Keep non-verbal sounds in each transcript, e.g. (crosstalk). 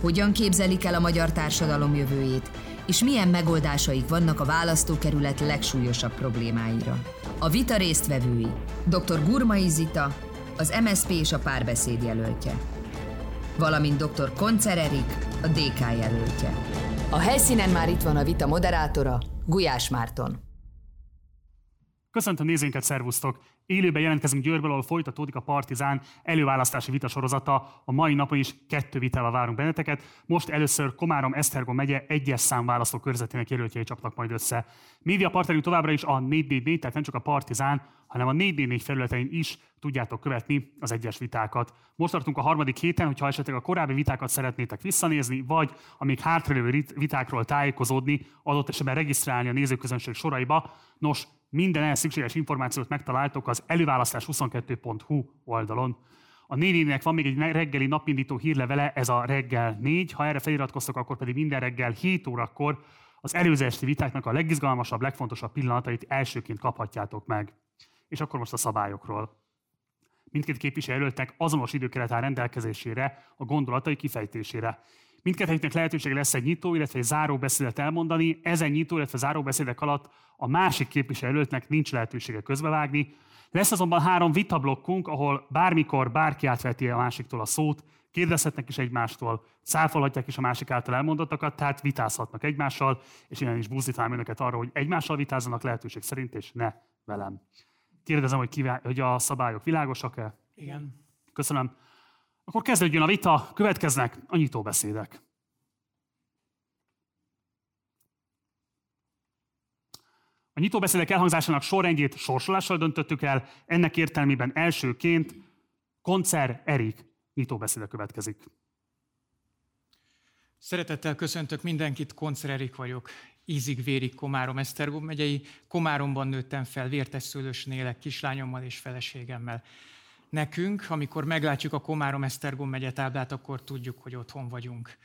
hogyan képzelik el a magyar társadalom jövőjét, és milyen megoldásaik vannak a választókerület legsúlyosabb problémáira. A vita résztvevői dr. Gurmai Zita, az MSP és a párbeszéd jelöltje, valamint dr. Koncer Erik, a DK jelöltje. A helyszínen már itt van a vita moderátora, Gulyás Márton. Köszöntöm nézőinket, szervusztok! Élőben jelentkezünk Győrből, ahol folytatódik a Partizán előválasztási vitasorozata. A mai napon is kettő vitával várunk benneteket. Most először Komárom Esztergom megye egyes szám választó körzetének jelöltjei csaptak majd össze. Média partnerünk továbbra is a 444, tehát nem csak a Partizán, hanem a 444 felületein is tudjátok követni az egyes vitákat. Most tartunk a harmadik héten, hogyha esetleg a korábbi vitákat szeretnétek visszanézni, vagy a még hátralévő vitákról tájékozódni, adott esetben regisztrálni a nézőközönség soraiba. Nos, minden ehhez szükséges információt megtaláltok az előválasztás22.hu oldalon. A négyének van még egy reggeli napindító hírlevele, ez a reggel 4. Ha erre feliratkoztok, akkor pedig minden reggel 7 órakor az előző esti vitáknak a legizgalmasabb, legfontosabb pillanatait elsőként kaphatjátok meg. És akkor most a szabályokról. Mindkét képviselőnek azonos időkeret áll rendelkezésére a gondolatai kifejtésére. Mindkettőnknek lehetőség lesz egy nyitó, illetve egy záróbeszédet elmondani. Ezen nyitó, illetve záróbeszédek alatt a másik képviselőtnek nincs lehetősége közbevágni. Lesz azonban három vitablokkunk, ahol bármikor bárki átveti a másiktól a szót, kérdezhetnek is egymástól, száfolhatják is a másik által elmondottakat, tehát vitázhatnak egymással, és innen is buzdítálom önöket arra, hogy egymással vitázzanak lehetőség szerint, és ne velem. Kérdezem, hogy, kivá- hogy a szabályok világosak-e? Igen. Köszönöm. Akkor kezdődjön a vita, következnek a nyitóbeszédek. A nyitóbeszédek elhangzásának sorrendjét sorsolással döntöttük el, ennek értelmében elsőként Koncer Erik nyitóbeszéde következik. Szeretettel köszöntök mindenkit, Koncer Erik vagyok. Ízig-vérig Komárom Esztergom megyei. Komáromban nőttem fel, vértes szőlősen élek kislányommal és feleségemmel. Nekünk, amikor meglátjuk a Komárom-Esztergom megyetáblát, akkor tudjuk, hogy otthon vagyunk.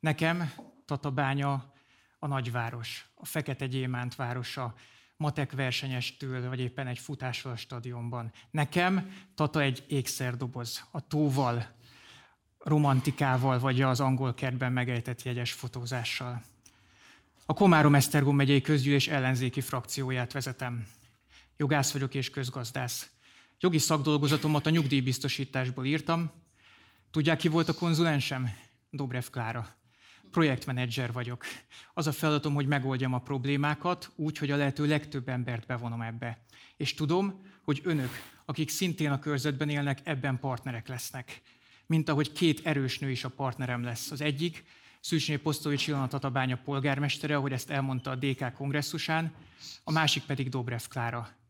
Nekem Tatabánya a nagyváros, a Fekete Gyémánt városa, matek versenyestől, vagy éppen egy futásról a stadionban. Nekem Tata egy ékszerdoboz, a tóval, romantikával, vagy az angol kertben megejtett jegyes fotózással. A Komárom-Esztergom megyei közgyűlés ellenzéki frakcióját vezetem. Jogász vagyok és közgazdász. Jogi szakdolgozatomat a nyugdíjbiztosításból írtam. Tudják, ki volt a konzulensem? Dobrev Klára. Projektmenedzser vagyok. Az a feladatom, hogy megoldjam a problémákat úgy, hogy a lehető legtöbb embert bevonom ebbe. És tudom, hogy önök, akik szintén a körzetben élnek, ebben partnerek lesznek. Mint ahogy két erős nő is a partnerem lesz. Az egyik, Szűcsné Posztovics Ilona Tatabánya polgármestere, ahogy ezt elmondta a DK kongresszusán, a másik pedig Dobrev Klára,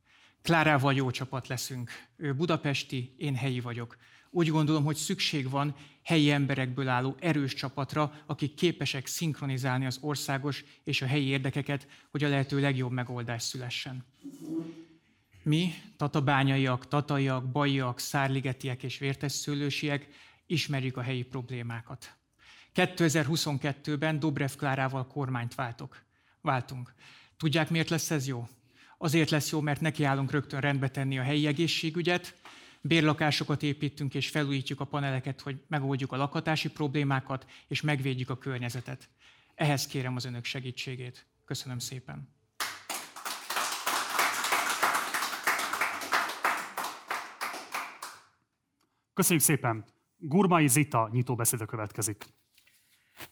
Klárával jó csapat leszünk. Ő budapesti, én helyi vagyok. Úgy gondolom, hogy szükség van helyi emberekből álló erős csapatra, akik képesek szinkronizálni az országos és a helyi érdekeket, hogy a lehető legjobb megoldás szülessen. Mi, tatabányaiak, tataiak, bajiak, szárligetiek és vértesszőlősiek ismerjük a helyi problémákat. 2022-ben Dobrev Klárával kormányt váltok. váltunk. Tudják, miért lesz ez jó? Azért lesz jó, mert nekiállunk rögtön rendbe tenni a helyi egészségügyet, bérlakásokat építünk és felújítjuk a paneleket, hogy megoldjuk a lakhatási problémákat és megvédjük a környezetet. Ehhez kérem az önök segítségét. Köszönöm szépen. Köszönjük szépen! Gurmai Zita nyitóbeszéde következik.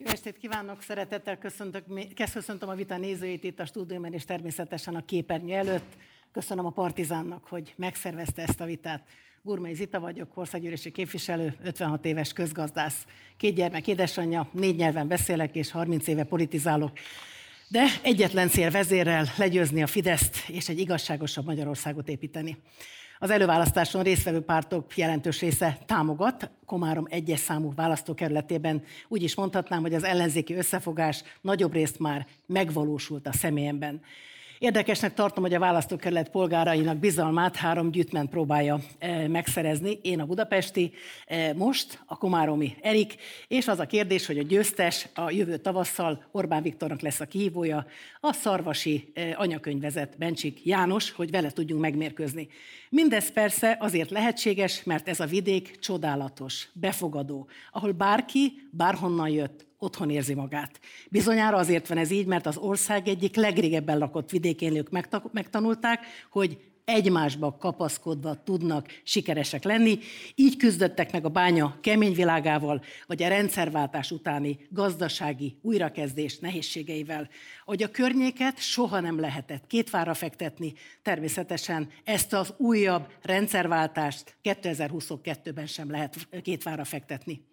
Jó estét kívánok, szeretettel köszöntök, köszöntöm a vita nézőit itt a stúdióban, és természetesen a képernyő előtt. Köszönöm a Partizánnak, hogy megszervezte ezt a vitát. Gurmai Zita vagyok, országgyűlési képviselő, 56 éves közgazdász, két gyermek édesanyja, négy nyelven beszélek és 30 éve politizálok. De egyetlen cél vezérel legyőzni a Fideszt és egy igazságosabb Magyarországot építeni. Az előválasztáson résztvevő pártok jelentős része támogat. Komárom egyes számú választókerületében úgy is mondhatnám, hogy az ellenzéki összefogás nagyobb részt már megvalósult a személyemben. Érdekesnek tartom, hogy a választókerület polgárainak bizalmát három gyűjtment próbálja e, megszerezni. Én a budapesti, e, most a komáromi Erik, és az a kérdés, hogy a győztes a jövő tavasszal Orbán Viktornak lesz a kihívója, a szarvasi e, anyakönyvezet Bencsik János, hogy vele tudjunk megmérkőzni. Mindez persze azért lehetséges, mert ez a vidék csodálatos, befogadó, ahol bárki, bárhonnan jött, otthon érzi magát. Bizonyára azért van ez így, mert az ország egyik legrégebben lakott vidékén ők megtanulták, hogy egymásba kapaszkodva tudnak sikeresek lenni. Így küzdöttek meg a bánya kemény világával, vagy a rendszerváltás utáni gazdasági újrakezdés nehézségeivel. Hogy a környéket soha nem lehetett kétvára fektetni, természetesen ezt az újabb rendszerváltást 2022-ben sem lehet kétvára fektetni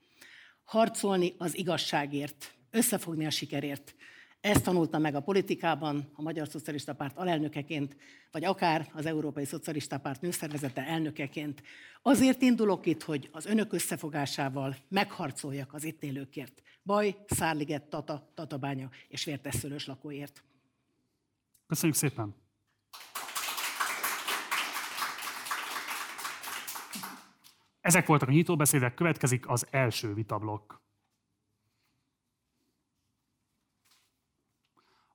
harcolni az igazságért, összefogni a sikerért. Ezt tanultam meg a politikában, a Magyar Szocialista Párt alelnökeként, vagy akár az Európai Szocialista Párt nőszervezete elnökeként. Azért indulok itt, hogy az önök összefogásával megharcoljak az itt élőkért. Baj, Szárliget, Tata, Tatabánya és Vértesszőlős lakóért. Köszönjük szépen! Ezek voltak a nyitóbeszédek, következik az első vitablokk.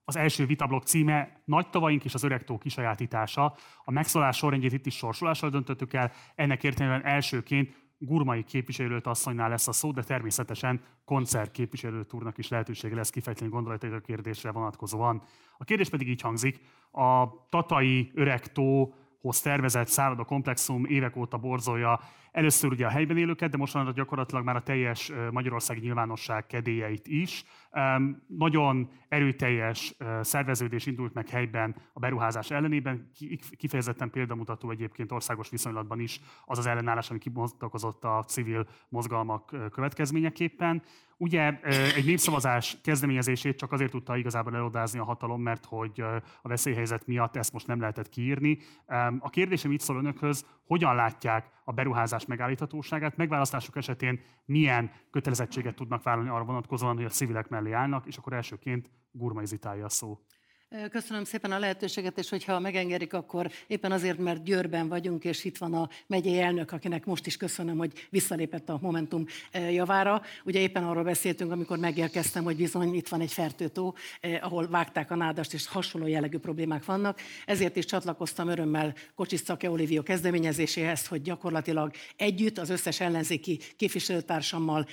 Az első vitablok címe Nagy tavaink és az öreg tó kisajátítása. A megszólás sorrendjét itt is sorsolással döntöttük el. Ennek értelemben elsőként Gurmai képviselőt asszonynál lesz a szó, de természetesen koncert képviselőt úrnak is lehetősége lesz kifejteni gondolatait a kérdésre vonatkozóan. A kérdés pedig így hangzik. A tatai öreg tó hoz tervezett szálloda komplexum évek óta borzolja először ugye a helyben élőket, de mostanában gyakorlatilag már a teljes magyarországi nyilvánosság kedélyeit is. Nagyon erőteljes szerveződés indult meg helyben a beruházás ellenében, kifejezetten példamutató egyébként országos viszonylatban is az az ellenállás, ami kibontakozott a civil mozgalmak következményeképpen. Ugye egy népszavazás kezdeményezését csak azért tudta igazából elodázni a hatalom, mert hogy a veszélyhelyzet miatt ezt most nem lehetett kiírni. A kérdésem itt szól önökhöz, hogyan látják a beruházás megállíthatóságát, megválasztások esetén milyen kötelezettséget tudnak vállalni arra vonatkozóan, hogy a civilek mellé állnak, és akkor elsőként Gurmai Zitálja a szó. Köszönöm szépen a lehetőséget, és hogyha megengedik, akkor éppen azért, mert Győrben vagyunk, és itt van a megyei elnök, akinek most is köszönöm, hogy visszalépett a Momentum javára. Ugye éppen arról beszéltünk, amikor megérkeztem, hogy bizony itt van egy fertőtó, ahol vágták a nádast, és hasonló jellegű problémák vannak. Ezért is csatlakoztam örömmel Kocsis Szake Olivió kezdeményezéséhez, hogy gyakorlatilag együtt az összes ellenzéki képviselőtársammal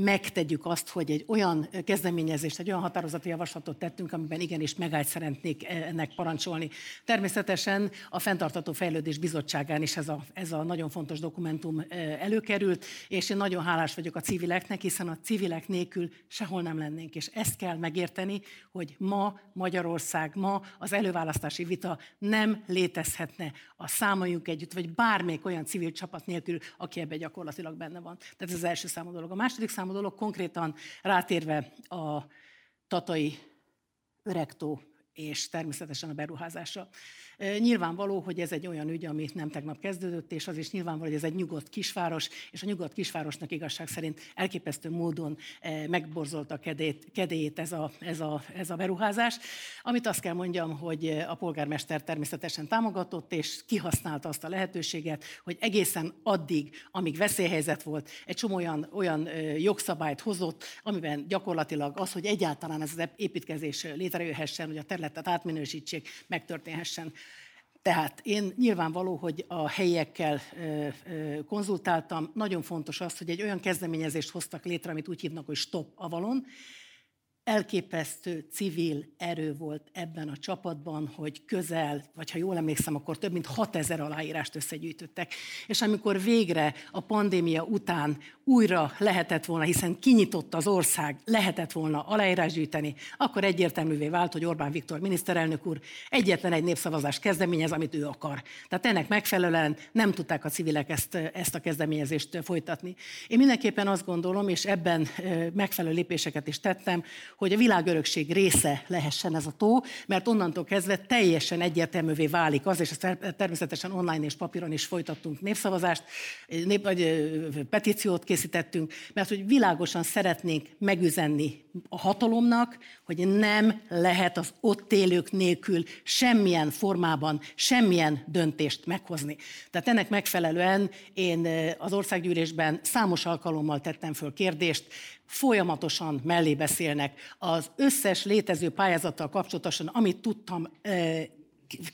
megtegyük azt, hogy egy olyan kezdeményezést, egy olyan határozati javaslatot tettünk, amiben igenis megállt szeretnék ennek parancsolni. Természetesen a Fentartató Fejlődés Bizottságán is ez a, ez a nagyon fontos dokumentum előkerült, és én nagyon hálás vagyok a civileknek, hiszen a civilek nélkül sehol nem lennénk, és ezt kell megérteni, hogy ma Magyarország, ma az előválasztási vita nem létezhetne a számoljunk együtt, vagy bármelyik olyan civil csapat nélkül, aki ebbe gyakorlatilag benne van. Tehát ez az első számú dolog. A második számú számú dolog, konkrétan rátérve a tatai öregtó és természetesen a beruházása. Nyilvánvaló, hogy ez egy olyan ügy, ami nem tegnap kezdődött, és az is nyilvánvaló, hogy ez egy nyugodt kisváros, és a nyugodt kisvárosnak igazság szerint elképesztő módon megborzolta a kedélyét, ez, a, ez, a, ez a beruházás, amit azt kell mondjam, hogy a polgármester természetesen támogatott, és kihasználta azt a lehetőséget, hogy egészen addig, amíg veszélyhelyzet volt, egy csomó olyan, olyan jogszabályt hozott, amiben gyakorlatilag az, hogy egyáltalán ez az építkezés létrejöhessen, hogy a területet átminősítsék, megtörténhessen, tehát én nyilvánvaló, hogy a helyiekkel konzultáltam. Nagyon fontos az, hogy egy olyan kezdeményezést hoztak létre, amit úgy hívnak, hogy Stop Avalon, elképesztő civil erő volt ebben a csapatban, hogy közel, vagy ha jól emlékszem, akkor több mint 6000 aláírást összegyűjtöttek. És amikor végre a pandémia után újra lehetett volna, hiszen kinyitott az ország, lehetett volna aláírás gyűjteni, akkor egyértelművé vált, hogy Orbán Viktor miniszterelnök úr egyetlen egy népszavazás kezdeményez, amit ő akar. Tehát ennek megfelelően nem tudták a civilek ezt, ezt a kezdeményezést folytatni. Én mindenképpen azt gondolom, és ebben megfelelő lépéseket is tettem, hogy a világörökség része lehessen ez a tó, mert onnantól kezdve teljesen egyértelművé válik az, és ezt természetesen online és papíron is folytattunk népszavazást, nép, vagy petíciót készítettünk, mert hogy világosan szeretnénk megüzenni a hatalomnak, hogy nem lehet az ott élők nélkül semmilyen formában, semmilyen döntést meghozni. Tehát ennek megfelelően én az országgyűlésben számos alkalommal tettem föl kérdést, folyamatosan mellé beszélnek. Az összes létező pályázattal kapcsolatosan, amit tudtam,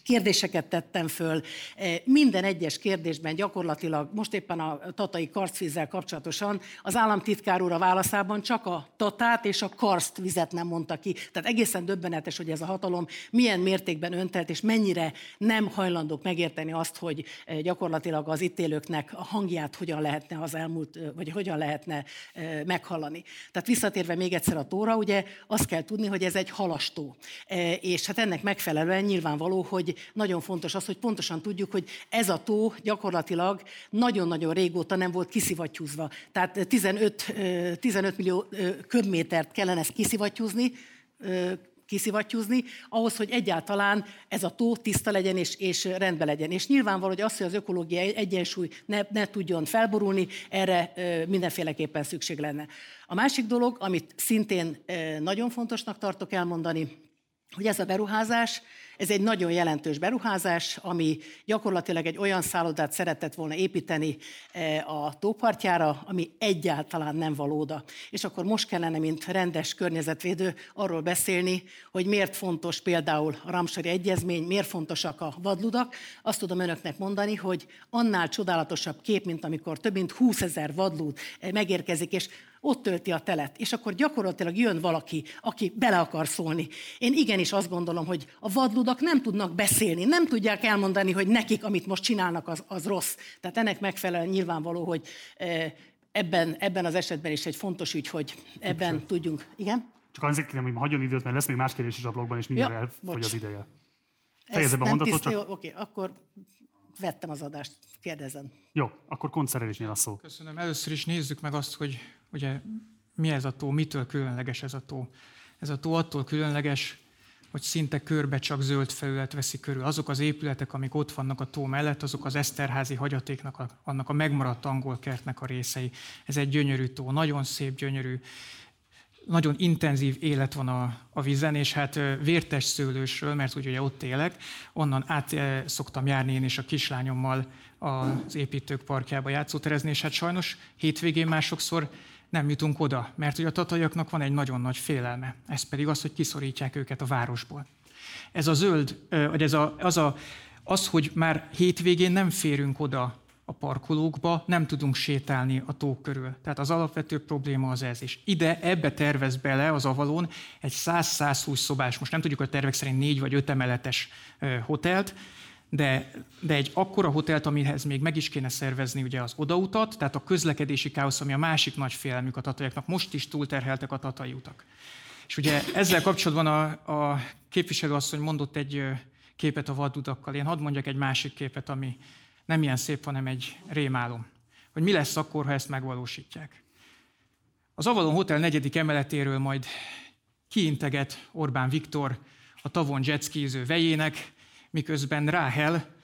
kérdéseket tettem föl. E, minden egyes kérdésben gyakorlatilag, most éppen a tatai karszvízzel kapcsolatosan, az államtitkár úr a válaszában csak a tatát és a karszt vizet nem mondta ki. Tehát egészen döbbenetes, hogy ez a hatalom milyen mértékben öntelt, és mennyire nem hajlandók megérteni azt, hogy e, gyakorlatilag az itt élőknek a hangját hogyan lehetne az elmúlt, e, vagy hogyan lehetne meghallani. Tehát visszatérve még egyszer a tóra, ugye azt kell tudni, hogy ez egy halastó. És hát ennek megfelelően nyilvánvaló, hogy nagyon fontos az, hogy pontosan tudjuk, hogy ez a tó gyakorlatilag nagyon-nagyon régóta nem volt kiszivattyúzva. Tehát 15, 15 millió köbmétert kellene ezt kiszivattyúzni, kiszivattyúzni, ahhoz, hogy egyáltalán ez a tó tiszta legyen és, és rendben legyen. És nyilvánvaló, hogy az, hogy az ökológiai egyensúly ne, ne tudjon felborulni, erre mindenféleképpen szükség lenne. A másik dolog, amit szintén nagyon fontosnak tartok elmondani, hogy ez a beruházás, ez egy nagyon jelentős beruházás, ami gyakorlatilag egy olyan szállodát szeretett volna építeni e, a tópartjára, ami egyáltalán nem valóda. És akkor most kellene, mint rendes környezetvédő, arról beszélni, hogy miért fontos például a Ramsari Egyezmény, miért fontosak a vadludak. Azt tudom önöknek mondani, hogy annál csodálatosabb kép, mint amikor több mint 20 ezer vadlúd e, megérkezik, és ott tölti a telet, és akkor gyakorlatilag jön valaki, aki bele akar szólni. Én igenis azt gondolom, hogy a vadludak nem tudnak beszélni, nem tudják elmondani, hogy nekik, amit most csinálnak, az, az rossz. Tehát ennek megfelelően nyilvánvaló, hogy eh, ebben, ebben az esetben is egy fontos ügy, hogy ebben Köszön. tudjunk. Igen? Csak azért kérem, hogy hagyjon időt, mert lesz még más kérdés is a blogban, és mindjárt ja, elfogy az ideje. Fejezze be a mondatot, csak... Jó, oké, akkor vettem az adást, kérdezem. Jó, akkor koncerelésnél a szó. Köszönöm. Először is nézzük meg azt, hogy ugye mi ez a tó, mitől különleges ez a tó. Ez a tó attól különleges, hogy szinte körbe csak zöld felület veszi körül. Azok az épületek, amik ott vannak a tó mellett, azok az Eszterházi hagyatéknak, a, annak a megmaradt angol kertnek a részei. Ez egy gyönyörű tó, nagyon szép, gyönyörű, nagyon intenzív élet van a, a vízen, és hát vértes szőlősről, mert úgy ugye ott élek, onnan át szoktam járni én is a kislányommal az építők parkjába játszóterezni, és hát sajnos hétvégén már sokszor nem jutunk oda, mert ugye a tataiaknak van egy nagyon nagy félelme, ez pedig az, hogy kiszorítják őket a városból. Ez a zöld, vagy ez a, az, a, az, hogy már hétvégén nem férünk oda a parkolókba, nem tudunk sétálni a tó körül. Tehát az alapvető probléma az ez. És ide, ebbe tervez bele az Avalon egy 100-120 szobás, most nem tudjuk a tervek szerint négy vagy öt emeletes hotelt, de, de egy akkora hotelt, amihez még meg is kéne szervezni ugye az odautat, tehát a közlekedési káosz, ami a másik nagy félelmük a tataiaknak, most is túlterheltek a tatai utak. És ugye ezzel kapcsolatban a, a képviselő asszony mondott egy képet a vadudakkal. Én hadd mondjak egy másik képet, ami nem ilyen szép, hanem egy rémálom. Hogy mi lesz akkor, ha ezt megvalósítják. Az Avalon Hotel negyedik emeletéről majd kiinteget Orbán Viktor a tavon jetskiző vejének, miközben Ráhel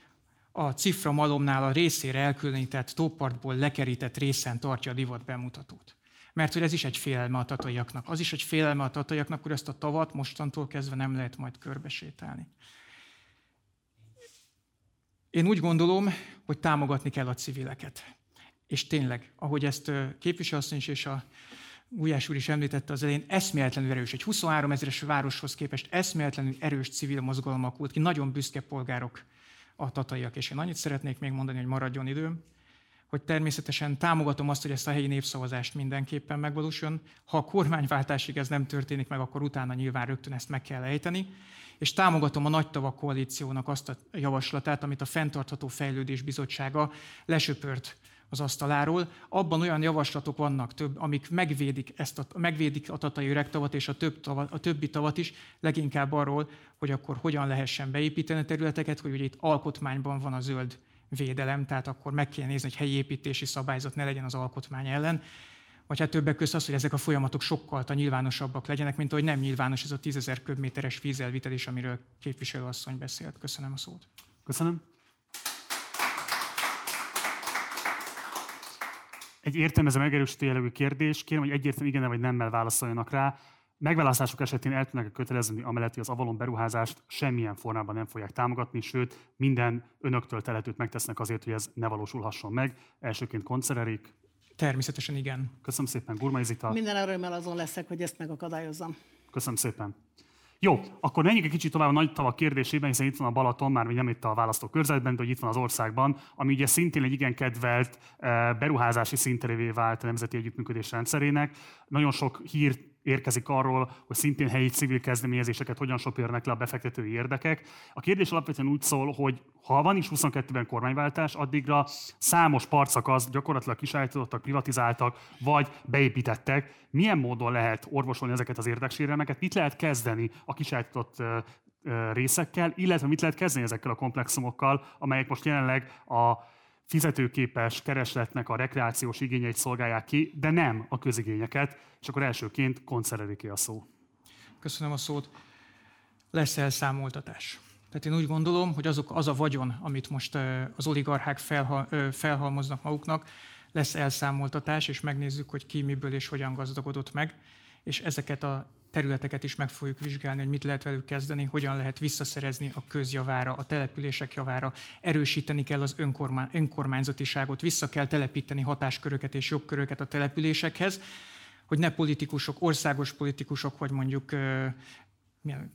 a cifra malomnál a részére elkülönített tópartból lekerített részen tartja a divat bemutatót. Mert hogy ez is egy félelme a tataiaknak. Az is egy félelme a tataiaknak, hogy ezt a tavat mostantól kezdve nem lehet majd körbesétálni. Én úgy gondolom, hogy támogatni kell a civileket. És tényleg, ahogy ezt képviselőasszony is és a Gulyás úr is említette az elején, eszméletlenül erős. Egy 23 ezeres városhoz képest eszméletlenül erős civil mozgalom alakult ki, nagyon büszke polgárok a tataiak. És én annyit szeretnék még mondani, hogy maradjon időm, hogy természetesen támogatom azt, hogy ezt a helyi népszavazást mindenképpen megvalósuljon. Ha a kormányváltásig ez nem történik meg, akkor utána nyilván rögtön ezt meg kell ejteni. És támogatom a Nagy Tavak Koalíciónak azt a javaslatát, amit a Fentartható Fejlődés Bizottsága lesöpört az asztaláról. Abban olyan javaslatok vannak több, amik megvédik, ezt a, megvédik a tatai öregtavat és a, több tavat, a többi tavat is, leginkább arról, hogy akkor hogyan lehessen beépíteni a területeket, hogy ugye itt alkotmányban van a zöld védelem, tehát akkor meg kéne nézni, hogy helyi építési szabályzat ne legyen az alkotmány ellen. vagy hát többek között az, hogy ezek a folyamatok sokkal nyilvánosabbak legyenek, mint ahogy nem nyilvános ez a 10.000 köbméteres vízelvitelés, amiről képviselőasszony beszélt. Köszönöm a szót. Köszönöm. Egy értelmező megerősítő jellegű kérdés. Kérem, hogy egyértelmű igen vagy nemmel válaszoljanak rá. Megválasztások esetén el tudnak kötelezni amellett, hogy az Avalon beruházást semmilyen formában nem fogják támogatni, sőt, minden önöktől teletőt megtesznek azért, hogy ez ne valósulhasson meg. Elsőként Koncererik. Természetesen igen. Köszönöm szépen, Gurmai Zita. Minden örömmel azon leszek, hogy ezt megakadályozzam. Köszönöm szépen. Jó, akkor menjünk egy kicsit tovább a nagy tavak kérdésében, hiszen itt van a Balaton, már még nem itt a választókörzetben, de hogy itt van az országban, ami ugye szintén egy igen kedvelt eh, beruházási szinterévé vált a Nemzeti Együttműködés rendszerének. Nagyon sok hírt érkezik arról, hogy szintén helyi civil kezdeményezéseket hogyan sopérnek le a befektetői érdekek. A kérdés alapvetően úgy szól, hogy ha van is 22-ben kormányváltás, addigra számos parcakasz gyakorlatilag kisállítottak, privatizáltak, vagy beépítettek. Milyen módon lehet orvosolni ezeket az érdeksérelmeket? Mit lehet kezdeni a kisállított részekkel, illetve mit lehet kezdeni ezekkel a komplexumokkal, amelyek most jelenleg a fizetőképes keresletnek a rekreációs igényeit szolgálják ki, de nem a közigényeket. És akkor elsőként koncereriké a szó. Köszönöm a szót. Lesz elszámoltatás. Tehát én úgy gondolom, hogy azok, az a vagyon, amit most az oligarchák felha, felhalmoznak maguknak, lesz elszámoltatás, és megnézzük, hogy ki miből és hogyan gazdagodott meg, és ezeket a területeket is meg fogjuk vizsgálni, hogy mit lehet velük kezdeni, hogyan lehet visszaszerezni a közjavára, a települések javára, erősíteni kell az önkormány, önkormányzatiságot, vissza kell telepíteni hatásköröket és jogköröket a településekhez, hogy ne politikusok, országos politikusok, vagy mondjuk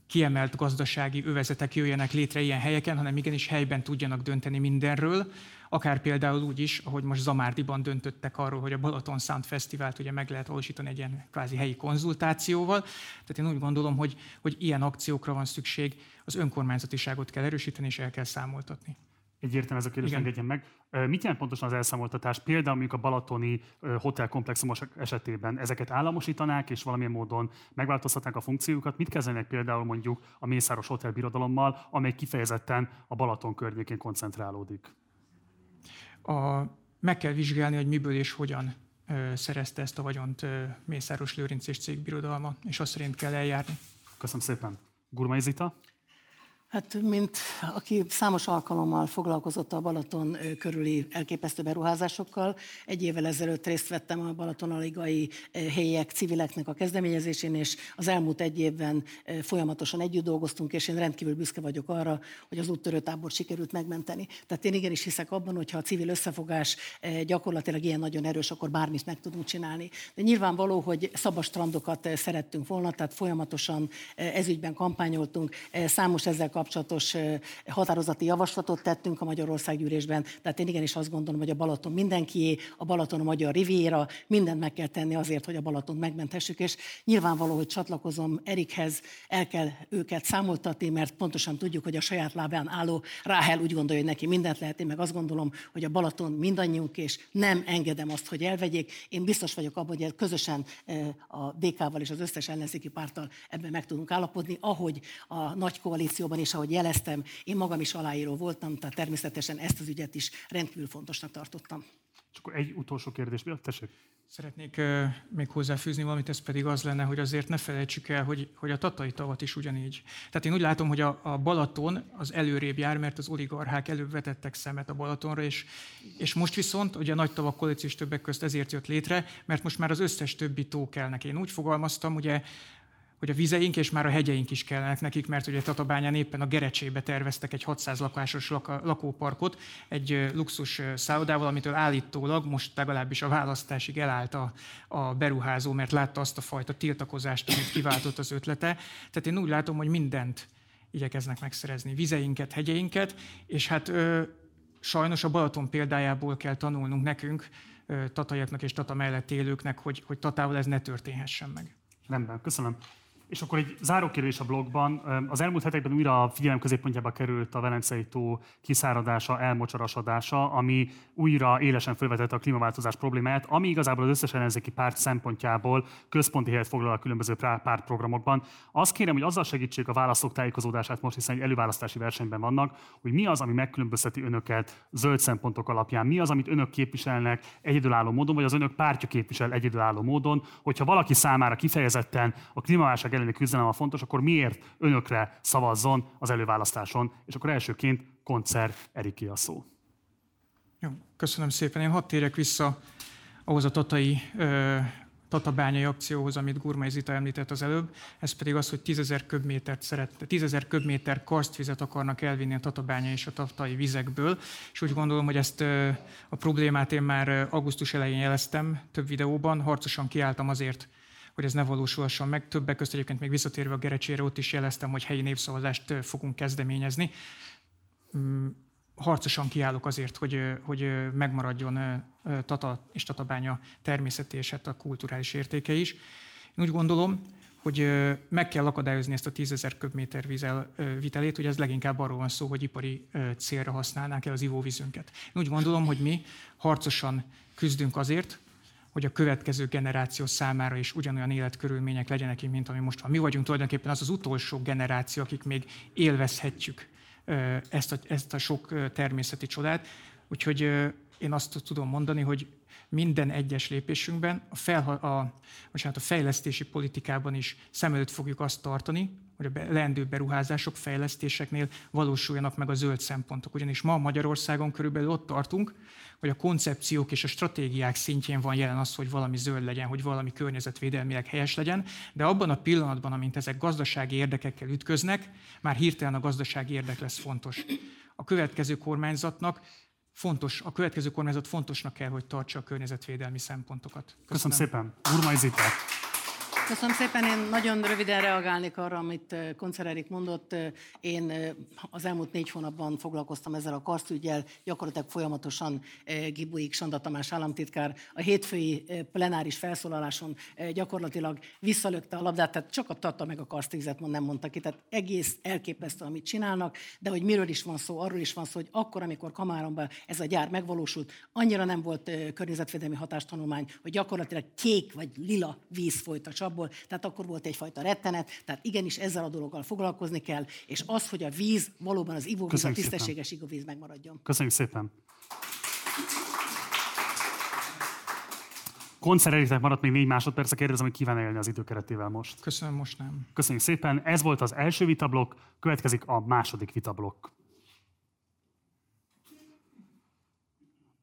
kiemelt gazdasági övezetek jöjjenek létre ilyen helyeken, hanem igenis helyben tudjanak dönteni mindenről, akár például úgy is, ahogy most Zamárdiban döntöttek arról, hogy a Balaton Sound Fesztivált ugye meg lehet valósítani egy ilyen kvázi helyi konzultációval. Tehát én úgy gondolom, hogy, hogy ilyen akciókra van szükség, az önkormányzatiságot kell erősíteni és el kell számoltatni. Egyértelmű ez a kérdés, engedjen meg. Mit jelent pontosan az elszámoltatás? Például mondjuk a balatoni hotelkomplexumos esetében ezeket államosítanák, és valamilyen módon megváltoztatnák a funkciókat. Mit kezdenek például mondjuk a Mészáros Hotel birodalommal, amely kifejezetten a Balaton környékén koncentrálódik? A, meg kell vizsgálni, hogy miből és hogyan szerezte ezt a vagyont Mészáros Lőrinc és cégbirodalma, és azt szerint kell eljárni. Köszönöm szépen. Gurmai Zita? Hát, mint aki számos alkalommal foglalkozott a Balaton körüli elképesztő beruházásokkal, egy évvel ezelőtt részt vettem a Balatonaligai helyek, civileknek a kezdeményezésén, és az elmúlt egy évben folyamatosan együtt dolgoztunk, és én rendkívül büszke vagyok arra, hogy az úttörő tábor sikerült megmenteni. Tehát én igenis hiszek abban, hogy ha a civil összefogás gyakorlatilag ilyen nagyon erős, akkor bármit meg tudunk csinálni. De nyilvánvaló, hogy szabas strandokat szerettünk volna, tehát folyamatosan ezügyben kampányoltunk, számos ezzel kapcsolatos határozati javaslatot tettünk a Magyarországgyűlésben, tehát én igenis azt gondolom, hogy a Balaton mindenkié, a Balaton a magyar riviera, mindent meg kell tenni azért, hogy a Balaton megmenthessük, és nyilvánvaló, hogy csatlakozom Erikhez, el kell őket számoltatni, mert pontosan tudjuk, hogy a saját lábán álló Ráhel úgy gondolja, hogy neki mindent lehet, én meg azt gondolom, hogy a Balaton mindannyiunk, és nem engedem azt, hogy elvegyék. Én biztos vagyok abban, hogy közösen a DK-val és az összes ellenzéki párttal ebben meg tudunk állapodni, ahogy a nagy koalícióban és ahogy jeleztem, én magam is aláíró voltam, tehát természetesen ezt az ügyet is rendkívül fontosnak tartottam. És akkor egy utolsó kérdés, tessék. Szeretnék még hozzáfűzni valamit, ez pedig az lenne, hogy azért ne felejtsük el, hogy, hogy a tatai tavat is ugyanígy. Tehát én úgy látom, hogy a, a Balaton az előrébb jár, mert az oligarchák előbb vetettek szemet a Balatonra, és, és most viszont, ugye a nagy tavak koalíció többek közt ezért jött létre, mert most már az összes többi tó kellnek. Én úgy fogalmaztam, ugye hogy a vizeink és már a hegyeink is kellenek nekik, mert ugye Tatabányán éppen a Gerecsébe terveztek egy 600 lakásos lakóparkot, egy luxus szállodával, amitől állítólag most legalábbis a választásig elállt a, a beruházó, mert látta azt a fajta tiltakozást, amit kiváltott az ötlete. Tehát én úgy látom, hogy mindent igyekeznek megszerezni, vizeinket, hegyeinket, és hát ö, sajnos a Balaton példájából kell tanulnunk nekünk, tataiaknak és Tata mellett élőknek, hogy, hogy Tatával ez ne történhessen meg. Rendben, köszönöm. És akkor egy zárókérdés a blogban. Az elmúlt hetekben újra a figyelem középpontjába került a Velencei tó kiszáradása, elmocsarasodása, ami újra élesen felvetette a klímaváltozás problémáját, ami igazából az összes ellenzéki párt szempontjából központi helyet foglal a különböző pártprogramokban. Azt kérem, hogy azzal segítsék a választók tájékozódását most, hiszen egy előválasztási versenyben vannak, hogy mi az, ami megkülönbözteti önöket zöld szempontok alapján, mi az, amit önök képviselnek egyedülálló módon, vagy az önök pártja képvisel egyedülálló módon, hogyha valaki számára kifejezetten a klímaválság elleni küzdelem a fontos, akkor miért önökre szavazzon az előválasztáson? És akkor elsőként Koncert Eriki a szó. Jó, köszönöm szépen. Én hadd térjek vissza ahhoz a tatai ö, tatabányai akcióhoz, amit Gurmai Zita említett az előbb, ez pedig az, hogy 10.000 köbmétert szeret, 10.000 köbméter karstvizet akarnak elvinni a tatabánya és a tatai vizekből, és úgy gondolom, hogy ezt a problémát én már augusztus elején jeleztem több videóban, harcosan kiálltam azért, hogy ez ne valósulhasson meg. Többek között egyébként még visszatérve a Gerecsére, ott is jeleztem, hogy helyi népszavazást fogunk kezdeményezni. Mm, harcosan kiállok azért, hogy, hogy megmaradjon Tata és Tatabánya természeti és hát a kulturális értéke is. Én úgy gondolom, hogy meg kell akadályozni ezt a 10.000 köbméter vízel vitelét, hogy ez leginkább arról van szó, hogy ipari célra használnánk el az ivóvízünket. Én úgy gondolom, hogy mi harcosan küzdünk azért, hogy a következő generáció számára is ugyanolyan életkörülmények legyenek, mint ami most van. Mi vagyunk tulajdonképpen az az utolsó generáció, akik még élvezhetjük ezt a, ezt a sok természeti csodát. Úgyhogy én azt tudom mondani, hogy minden egyes lépésünkben, a, felha, a, bocsánat, a fejlesztési politikában is szem előtt fogjuk azt tartani, hogy a leendő beruházások, fejlesztéseknél valósuljanak meg a zöld szempontok. Ugyanis ma Magyarországon körülbelül ott tartunk, hogy a koncepciók és a stratégiák szintjén van jelen az, hogy valami zöld legyen, hogy valami környezetvédelmileg helyes legyen, de abban a pillanatban, amint ezek gazdasági érdekekkel ütköznek, már hirtelen a gazdasági érdek lesz fontos. A következő kormányzatnak fontos, a következő kormányzat fontosnak kell, hogy tartsa a környezetvédelmi szempontokat. Köszönöm, Köszönöm szépen. Urmai Zita. Köszönöm szépen, én nagyon röviden reagálnék arra, amit Koncer Erik mondott. Én az elmúlt négy hónapban foglalkoztam ezzel a karszügyel, gyakorlatilag folyamatosan Gibuik Sanda Tamás államtitkár a hétfői plenáris felszólaláson gyakorlatilag visszalökte a labdát, tehát csak a Tata meg a karsztízet nem mondta ki, tehát egész elképesztő, amit csinálnak, de hogy miről is van szó, arról is van szó, hogy akkor, amikor Kamáromban ez a gyár megvalósult, annyira nem volt környezetvédelmi hatástanulmány, hogy gyakorlatilag kék vagy lila víz folyt a csapba, abból, tehát akkor volt egyfajta rettenet, tehát igenis ezzel a dologgal foglalkozni kell, és az, hogy a víz valóban az ivóvíz, Köszönjük a tisztességes szépen. ivóvíz megmaradjon. Köszönjük szépen! Koncert maradt még négy másodperc, kérdezem, hogy kíván élni az időkeretével most. Köszönöm, most nem. Köszönjük szépen. Ez volt az első vitablok, következik a második vitablok.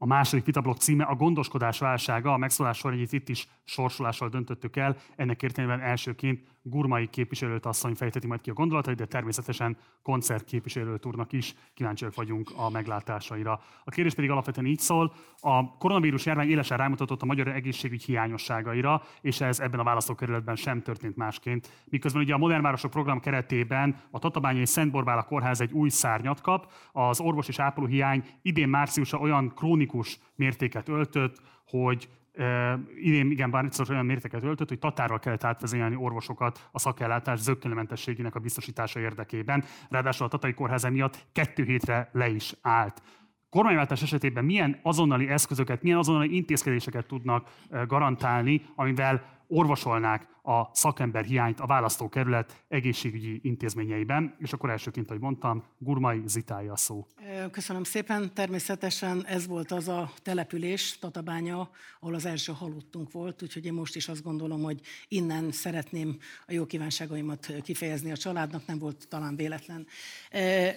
A második vitablok címe a gondoskodás válsága, a megszólás sorrendjét itt is sorsolással döntöttük el. Ennek értelmében elsőként Gurmai képviselőt asszony fejteti majd ki a gondolatait, de természetesen koncert képviselőt úrnak is kíváncsiak vagyunk a meglátásaira. A kérdés pedig alapvetően így szól, a koronavírus járvány élesen rámutatott a magyar egészségügy hiányosságaira, és ez ebben a választókerületben sem történt másként. Miközben ugye a Modern Városok program keretében a Tatabányai Szent Borbála Kórház egy új szárnyat kap, az orvos és ápolóhiány idén márciusa olyan krónikus mértéket öltött, hogy Uh, idén igen, bár olyan mértéket öltött, hogy Tatárral kellett átvezényelni orvosokat a szakellátás zöggenőmentességének a biztosítása érdekében. Ráadásul a Tatai Kórház miatt kettő hétre le is állt. Kormányváltás esetében milyen azonnali eszközöket, milyen azonnali intézkedéseket tudnak garantálni, amivel orvosolnák a szakember hiányt a választókerület egészségügyi intézményeiben, és akkor elsőként, ahogy mondtam, Gurmai Zitája a szó. Köszönöm szépen. Természetesen ez volt az a település, Tatabánya, ahol az első halottunk volt, úgyhogy én most is azt gondolom, hogy innen szeretném a jó kívánságaimat kifejezni a családnak, nem volt talán véletlen.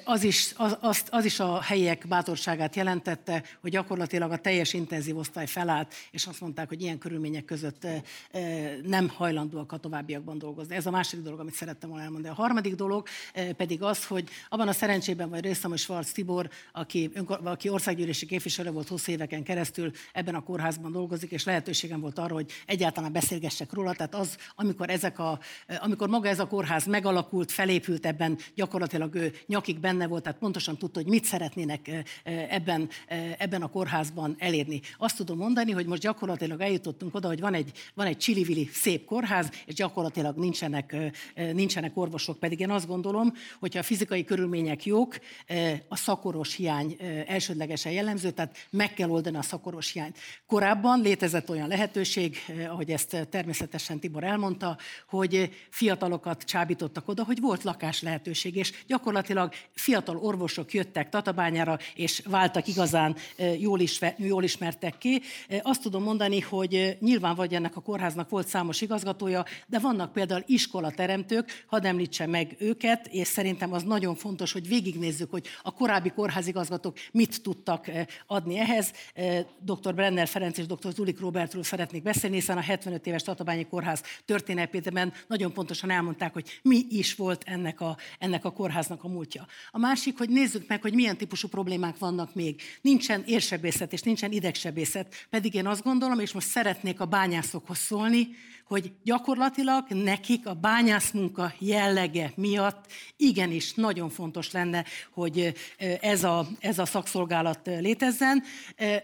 Az is, az, az, az is a helyiek bátorságát jelentette, hogy gyakorlatilag a teljes intenzív osztály felállt, és azt mondták, hogy ilyen körülmények között nem hajlandóak a továbbiakban dolgozni. Ez a második dolog, amit szerettem volna elmondani. A harmadik dolog eh, pedig az, hogy abban a szerencsében vagy részem, hogy Schwarz Tibor, aki, aki országgyűlési képviselő volt 20 éveken keresztül, ebben a kórházban dolgozik, és lehetőségem volt arra, hogy egyáltalán beszélgessek róla. Tehát az, amikor, ezek a, eh, amikor maga ez a kórház megalakult, felépült ebben, gyakorlatilag ő nyakig benne volt, tehát pontosan tudta, hogy mit szeretnének eh, ebben, ebben a kórházban elérni. Azt tudom mondani, hogy most gyakorlatilag eljutottunk oda, hogy van egy, van egy csili szép kórház, kórház, és gyakorlatilag nincsenek, nincsenek orvosok. Pedig én azt gondolom, hogyha a fizikai körülmények jók, a szakoros hiány elsődlegesen jellemző, tehát meg kell oldani a szakoros hiányt. Korábban létezett olyan lehetőség, ahogy ezt természetesen Tibor elmondta, hogy fiatalokat csábítottak oda, hogy volt lakás lehetőség, és gyakorlatilag fiatal orvosok jöttek Tatabányára, és váltak igazán jól, ismer, jól ismertek ki. Azt tudom mondani, hogy nyilván vagy ennek a kórháznak volt számos igazgatója, de vannak például iskolateremtők, hadd említse meg őket, és szerintem az nagyon fontos, hogy végignézzük, hogy a korábbi kórházigazgatók mit tudtak adni ehhez. Dr. Brenner Ferenc és dr. Zulik Robertről szeretnék beszélni, hiszen a 75 éves Tatabányi Kórház történetében nagyon pontosan elmondták, hogy mi is volt ennek a, ennek a kórháznak a múltja. A másik, hogy nézzük meg, hogy milyen típusú problémák vannak még. Nincsen érsebészet és nincsen idegsebészet, pedig én azt gondolom, és most szeretnék a bányászokhoz szólni, hogy gyakorlatilag nekik a bányászmunka jellege miatt igenis nagyon fontos lenne, hogy ez a, ez a szakszolgálat létezzen.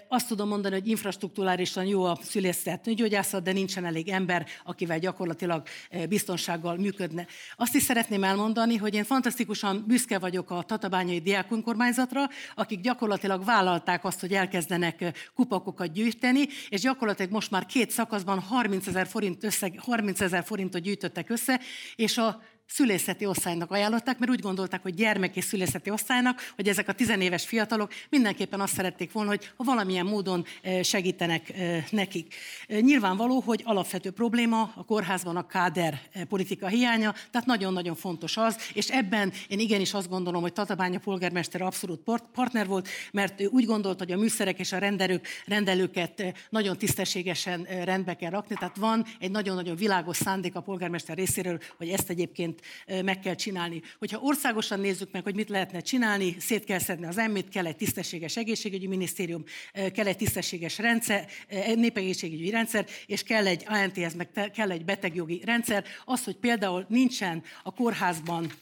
Azt tudom mondani, hogy infrastruktúrálisan jó a szülészet nőgyógyászat, de nincsen elég ember, akivel gyakorlatilag biztonsággal működne. Azt is szeretném elmondani, hogy én fantasztikusan büszke vagyok a Tatabányai Diákunkormányzatra, akik gyakorlatilag vállalták azt, hogy elkezdenek kupakokat gyűjteni, és gyakorlatilag most már két szakaszban 30 ezer forint összeg 30 ezer forintot gyűjtöttek össze, és a szülészeti osztálynak ajánlották, mert úgy gondolták, hogy gyermek és szülészeti osztálynak, hogy ezek a tizenéves fiatalok mindenképpen azt szerették volna, hogy ha valamilyen módon segítenek nekik. Nyilvánvaló, hogy alapvető probléma a kórházban a káder politika hiánya, tehát nagyon-nagyon fontos az, és ebben én igenis azt gondolom, hogy Tatabánya polgármester abszolút partner volt, mert ő úgy gondolt, hogy a műszerek és a rendelők, rendelőket nagyon tisztességesen rendbe kell rakni, tehát van egy nagyon-nagyon világos szándék a polgármester részéről, hogy ezt egyébként meg kell csinálni. Hogyha országosan nézzük meg, hogy mit lehetne csinálni, szét kell szedni az emmit, kell egy tisztességes egészségügyi minisztérium, kell egy tisztességes rendszer, népegészségügyi rendszer, és kell egy ANTS, meg kell egy betegjogi rendszer. Az, hogy például nincsen a kórházban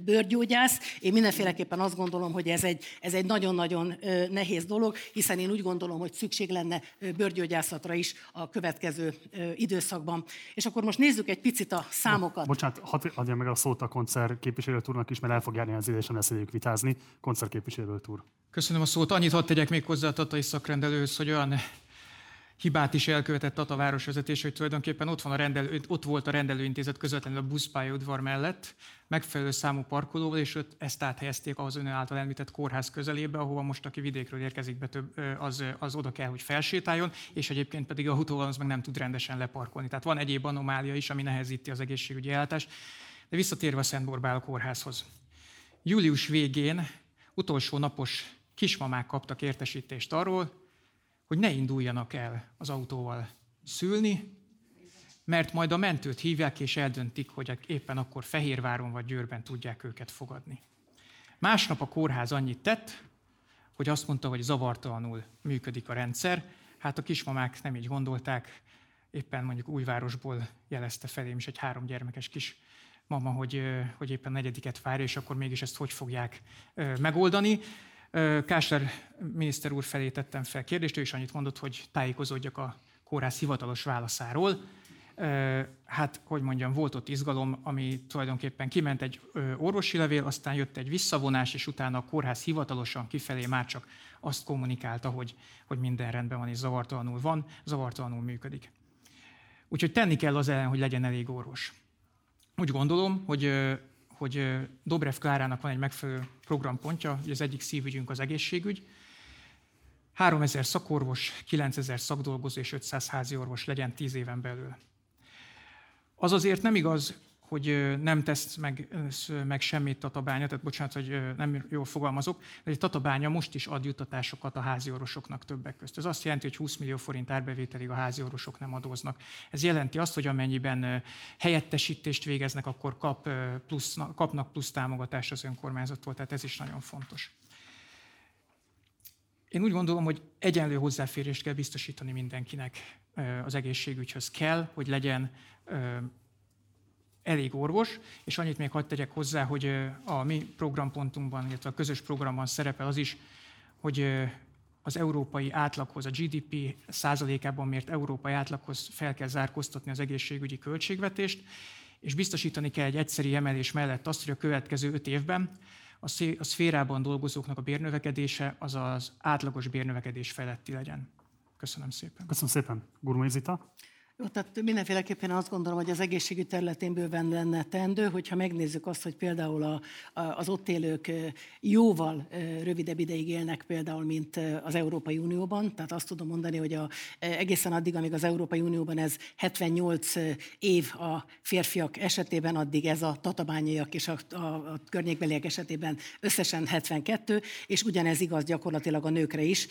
bőrgyógyász. Én mindenféleképpen azt gondolom, hogy ez egy, ez egy nagyon-nagyon nehéz dolog, hiszen én úgy gondolom, hogy szükség lenne bőrgyógyászatra is a következő időszakban. És akkor most nézzük egy picit a számokat. Bocsánat, hadd adja meg a szót a koncert képviselőtúrnak is, mert el fog járni az ide, és nem lesz vitázni. Koncert képviselőtúr. Köszönöm a szót. Annyit hadd tegyek még hozzá a tatai szakrendelőhöz, hogy olyan hibát is elkövetett a városvezetés, hogy tulajdonképpen ott, van a rendelő, ott volt a rendelőintézet közvetlenül a buszpályaudvar mellett, megfelelő számú parkolóval, és ott ezt áthelyezték ahhoz ön által említett kórház közelébe, ahova most, aki vidékről érkezik be, több, az, az oda kell, hogy felsétáljon, és egyébként pedig a autóval az meg nem tud rendesen leparkolni. Tehát van egyéb anomália is, ami nehezíti az egészségügyi ellátást. De visszatérve a Szent kórházhoz. Július végén utolsó napos kismamák kaptak értesítést arról, hogy ne induljanak el az autóval szülni, mert majd a mentőt hívják, és eldöntik, hogy éppen akkor Fehérváron vagy Győrben tudják őket fogadni. Másnap a kórház annyit tett, hogy azt mondta, hogy zavartalanul működik a rendszer. Hát a kismamák nem így gondolták, éppen mondjuk újvárosból jelezte felém is egy három gyermekes kis mama, hogy, hogy éppen negyediket várja, és akkor mégis ezt hogy fogják megoldani. Kásler miniszter úr felé tettem fel kérdést, ő is annyit mondott, hogy tájékozódjak a kórház hivatalos válaszáról. Hát, hogy mondjam, volt ott izgalom, ami tulajdonképpen kiment egy orvosi levél, aztán jött egy visszavonás, és utána a kórház hivatalosan kifelé már csak azt kommunikálta, hogy, hogy minden rendben van és zavartalanul van, zavartalanul működik. Úgyhogy tenni kell az ellen, hogy legyen elég orvos. Úgy gondolom, hogy hogy Dobrev Klárának van egy megfelelő programpontja, hogy az egyik szívügyünk az egészségügy. 3000 szakorvos, 9000 szakdolgozó és 500 házi orvos legyen 10 éven belül. Az azért nem igaz, hogy nem tesz meg, meg semmit Tatabánya, tehát bocsánat, hogy nem jól fogalmazok, de egy Tatabánya most is ad juttatásokat a házi orvosoknak többek között. Ez azt jelenti, hogy 20 millió forint árbevételig a házi orvosok nem adóznak. Ez jelenti azt, hogy amennyiben helyettesítést végeznek, akkor kap plusz, kapnak plusz támogatást az önkormányzattól, tehát ez is nagyon fontos. Én úgy gondolom, hogy egyenlő hozzáférést kell biztosítani mindenkinek az egészségügyhöz. Kell, hogy legyen elég orvos, és annyit még hagyd tegyek hozzá, hogy a mi programpontunkban, illetve a közös programban szerepel az is, hogy az európai átlaghoz, a GDP százalékában mért európai átlaghoz fel kell zárkóztatni az egészségügyi költségvetést, és biztosítani kell egy egyszeri emelés mellett azt, hogy a következő öt évben a szférában dolgozóknak a bérnövekedése az az átlagos bérnövekedés feletti legyen. Köszönöm szépen. Köszönöm szépen. Gurmai Zita. Jó, tehát mindenféleképpen azt gondolom, hogy az egészségügy területén bőven lenne teendő, hogyha megnézzük azt, hogy például a, a, az ott élők jóval rövidebb ideig élnek például, mint az Európai Unióban. Tehát azt tudom mondani, hogy a, egészen addig, amíg az Európai Unióban ez 78 év a férfiak esetében, addig ez a tatabányaiak és a, a, a környékbeliek esetében összesen 72, és ugyanez igaz gyakorlatilag a nőkre is.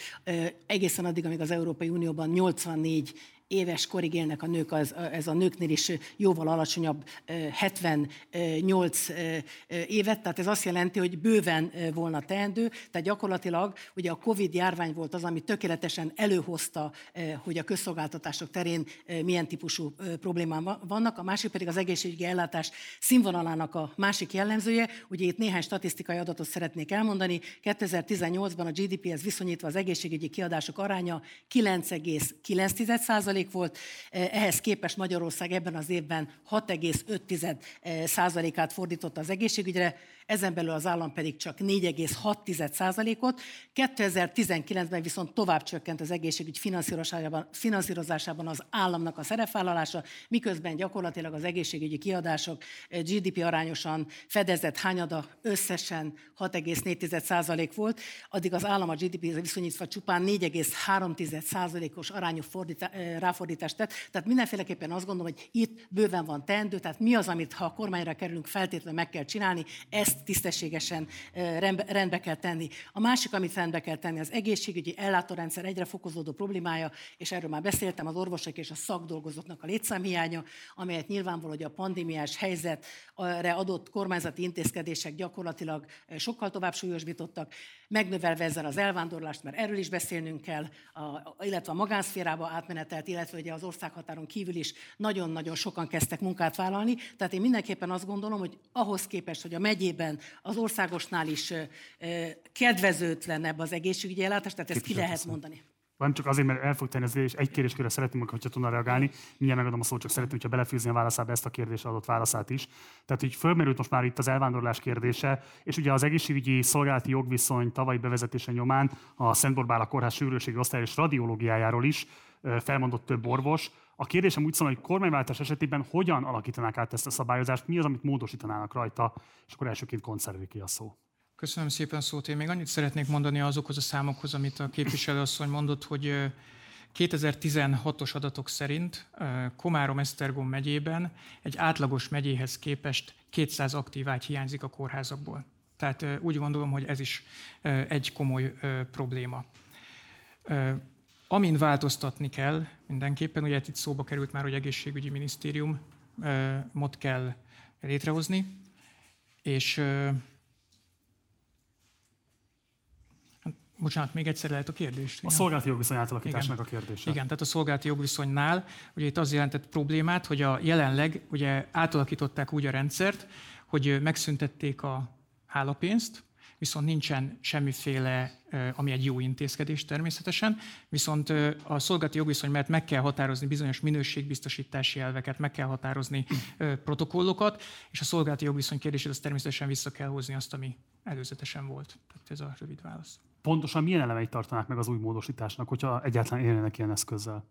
Egészen addig, amíg az Európai Unióban 84 éves korig élnek a nők, az, ez a nőknél is jóval alacsonyabb, 78 évet, tehát ez azt jelenti, hogy bőven volna teendő, tehát gyakorlatilag ugye a Covid járvány volt az, ami tökéletesen előhozta, hogy a közszolgáltatások terén milyen típusú problémák vannak, a másik pedig az egészségügyi ellátás színvonalának a másik jellemzője. Ugye itt néhány statisztikai adatot szeretnék elmondani. 2018-ban a GDP-hez viszonyítva az egészségügyi kiadások aránya 9,9 százalék volt, eh, ehhez képest Magyarország ebben az évben 6,5 százalékát fordította az egészségügyre, ezen belül az állam pedig csak 4,6%-ot. 2019-ben viszont tovább csökkent az egészségügy finanszírozásában, finanszírozásában az államnak a szerepvállalása, miközben gyakorlatilag az egészségügyi kiadások eh, GDP arányosan fedezett hányada összesen 6,4% volt, addig az állam a GDP viszonyítva csupán 4,3%-os arányú fordítá, eh, ráfordítást tett. Tehát mindenféleképpen azt gondolom, hogy itt bőven van teendő, tehát mi az, amit ha a kormányra kerülünk, feltétlenül meg kell csinálni, ezt ezt tisztességesen rendbe kell tenni. A másik, amit rendbe kell tenni, az egészségügyi ellátórendszer egyre fokozódó problémája, és erről már beszéltem, az orvosok és a szakdolgozóknak a létszámhiánya, amelyet nyilvánvaló, hogy a pandémiás helyzetre adott kormányzati intézkedések gyakorlatilag sokkal tovább súlyosbítottak, megnövelve ezzel az elvándorlást, mert erről is beszélnünk kell, a, illetve a magánszférába átmenetelt, illetve ugye az országhatáron kívül is nagyon-nagyon sokan kezdtek munkát vállalni. Tehát én mindenképpen azt gondolom, hogy ahhoz képest, hogy a megyében esetben az országosnál is kedvezőtlenebb az egészségügyi ellátás, tehát ezt ki lehet mondani. Van csak azért, mert el fog tenni és egy kérdéskörre szeretném, hogyha tudna reagálni. Mindjárt megadom a szót, csak szeretném, hogyha belefűzni a válaszába ezt a kérdésre adott válaszát is. Tehát így fölmerült most már itt az elvándorlás kérdése, és ugye az egészségügyi szolgálati jogviszony tavalyi bevezetése nyomán a Szent Borbála Kórház sűrűségi osztály és radiológiájáról is felmondott több orvos. A kérdésem úgy szól, hogy kormányváltás esetében hogyan alakítanák át ezt a szabályozást, mi az, amit módosítanának rajta, és akkor elsőként koncervi a szó. Köszönöm szépen szót. Én még annyit szeretnék mondani azokhoz a számokhoz, amit a képviselőasszony mondott, hogy 2016-os adatok szerint Komárom-Esztergom megyében egy átlagos megyéhez képest 200 aktív ágy hiányzik a kórházakból. Tehát úgy gondolom, hogy ez is egy komoly probléma. Amin változtatni kell mindenképpen, ugye itt szóba került már, hogy egészségügyi minisztérium mot kell létrehozni, és Bocsánat, még egyszer lehet a kérdést. A szolgálati jogviszony átalakításnak Igen. a kérdése. Igen, tehát a szolgálati jogviszonynál ugye itt az jelentett problémát, hogy a jelenleg ugye átalakították úgy a rendszert, hogy megszüntették a hálapénzt, viszont nincsen semmiféle, ami egy jó intézkedés természetesen, viszont a szolgálati jogviszony, mert meg kell határozni bizonyos minőségbiztosítási elveket, meg kell határozni protokollokat, és a szolgálati jogviszony kérdését az természetesen vissza kell hozni azt, ami előzetesen volt. Tehát ez a rövid válasz. Pontosan milyen elemeit tartanák meg az új módosításnak, hogyha egyáltalán élnének ilyen eszközzel?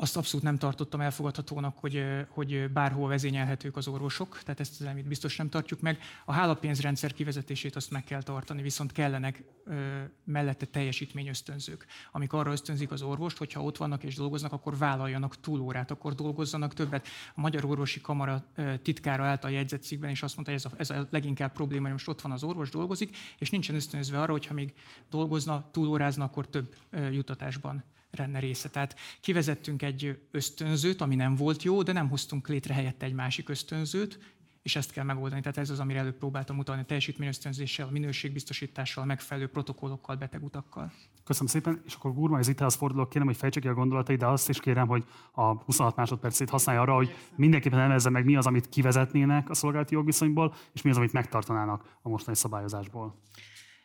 Azt abszolút nem tartottam elfogadhatónak, hogy, hogy bárhol vezényelhetők az orvosok, tehát ezt az elmét biztos nem tartjuk meg. A hálapénzrendszer kivezetését azt meg kell tartani, viszont kellenek ö, mellette teljesítményösztönzők, amik arra ösztönzik az orvost, hogyha ott vannak és dolgoznak, akkor vállaljanak túlórát, akkor dolgozzanak többet. A Magyar Orvosi Kamara ö, titkára által jegyzett cikkben is azt mondta, hogy ez a, ez a leginkább probléma, hogy most ott van az orvos, dolgozik, és nincsen ösztönözve arra, hogyha még dolgozna, túlórázna, akkor több ö, jutatásban renne része. Tehát kivezettünk egy ösztönzőt, ami nem volt jó, de nem hoztunk létre helyette egy másik ösztönzőt, és ezt kell megoldani. Tehát ez az, amire előbb próbáltam mutatni, a teljesítményösztönzéssel, a minőségbiztosítással, a megfelelő protokollokkal, betegutakkal. Köszönöm szépen, és akkor Gurmai Zitához fordulok, kérem, hogy fejtse ki a gondolatai, de azt is kérem, hogy a 26 másodpercét használja arra, hogy mindenképpen nevezze meg, mi az, amit kivezetnének a szolgálati jogviszonyból, és mi az, amit megtartanának a mostani szabályozásból.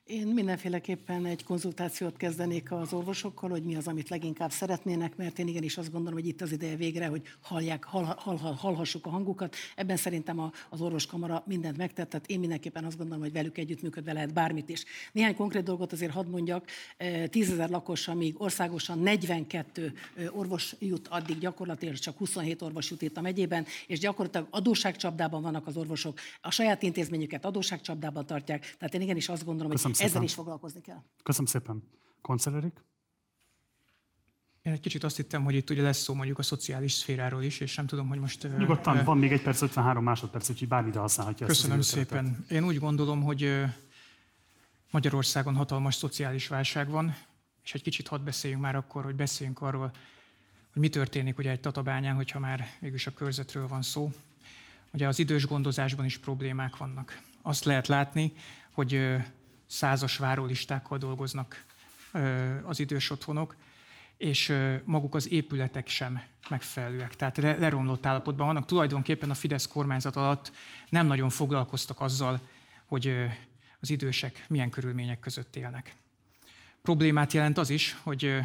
Én mindenféleképpen egy konzultációt kezdenék az orvosokkal, hogy mi az, amit leginkább szeretnének, mert én igenis azt gondolom, hogy itt az ideje végre, hogy hallják, hall, hall, hall, hallhassuk a hangukat. Ebben szerintem a, az orvoskamara mindent megtett, tehát én mindenképpen azt gondolom, hogy velük együttműködve lehet bármit is. Néhány konkrét dolgot azért hadd mondjak. Tízezer lakos, amíg országosan 42 orvos jut, addig gyakorlatilag csak 27 orvos jut itt a megyében, és gyakorlatilag adósságcsapdában vannak az orvosok. A saját intézményüket adósságcsapdában tartják. Tehát én igenis azt gondolom, hogy szépen. ezzel is foglalkozni kell. Köszönöm szépen. Koncellerik? Én egy kicsit azt hittem, hogy itt ugye lesz szó mondjuk a szociális szféráról is, és nem tudom, hogy most... Nyugodtan, van még egy perc, 53 másodperc, úgyhogy bármire használhatja Köszönöm ezt szépen. Én úgy gondolom, hogy Magyarországon hatalmas szociális válság van, és egy kicsit hadd beszéljünk már akkor, hogy beszéljünk arról, hogy mi történik ugye egy tatabányán, hogyha már mégis a körzetről van szó. Ugye az idős gondozásban is problémák vannak. Azt lehet látni, hogy százas várólistákkal dolgoznak az idős otthonok, és maguk az épületek sem megfelelőek. Tehát leromlott állapotban vannak. Tulajdonképpen a Fidesz kormányzat alatt nem nagyon foglalkoztak azzal, hogy az idősek milyen körülmények között élnek. Problémát jelent az is, hogy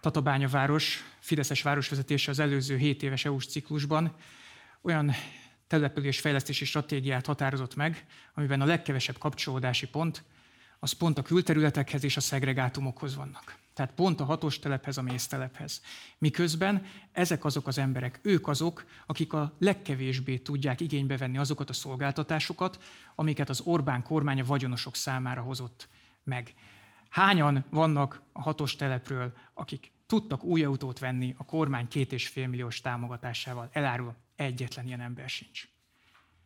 Tatabánya város, Fideszes városvezetése az előző 7 éves EU-s ciklusban olyan településfejlesztési stratégiát határozott meg, amiben a legkevesebb kapcsolódási pont az pont a külterületekhez és a szegregátumokhoz vannak. Tehát pont a hatos telephez, a méztelephez. Miközben ezek azok az emberek, ők azok, akik a legkevésbé tudják igénybe venni azokat a szolgáltatásokat, amiket az Orbán kormány a vagyonosok számára hozott meg. Hányan vannak a hatos telepről, akik tudtak új autót venni a kormány két és fél milliós támogatásával? Elárul, egyetlen ilyen ember sincs.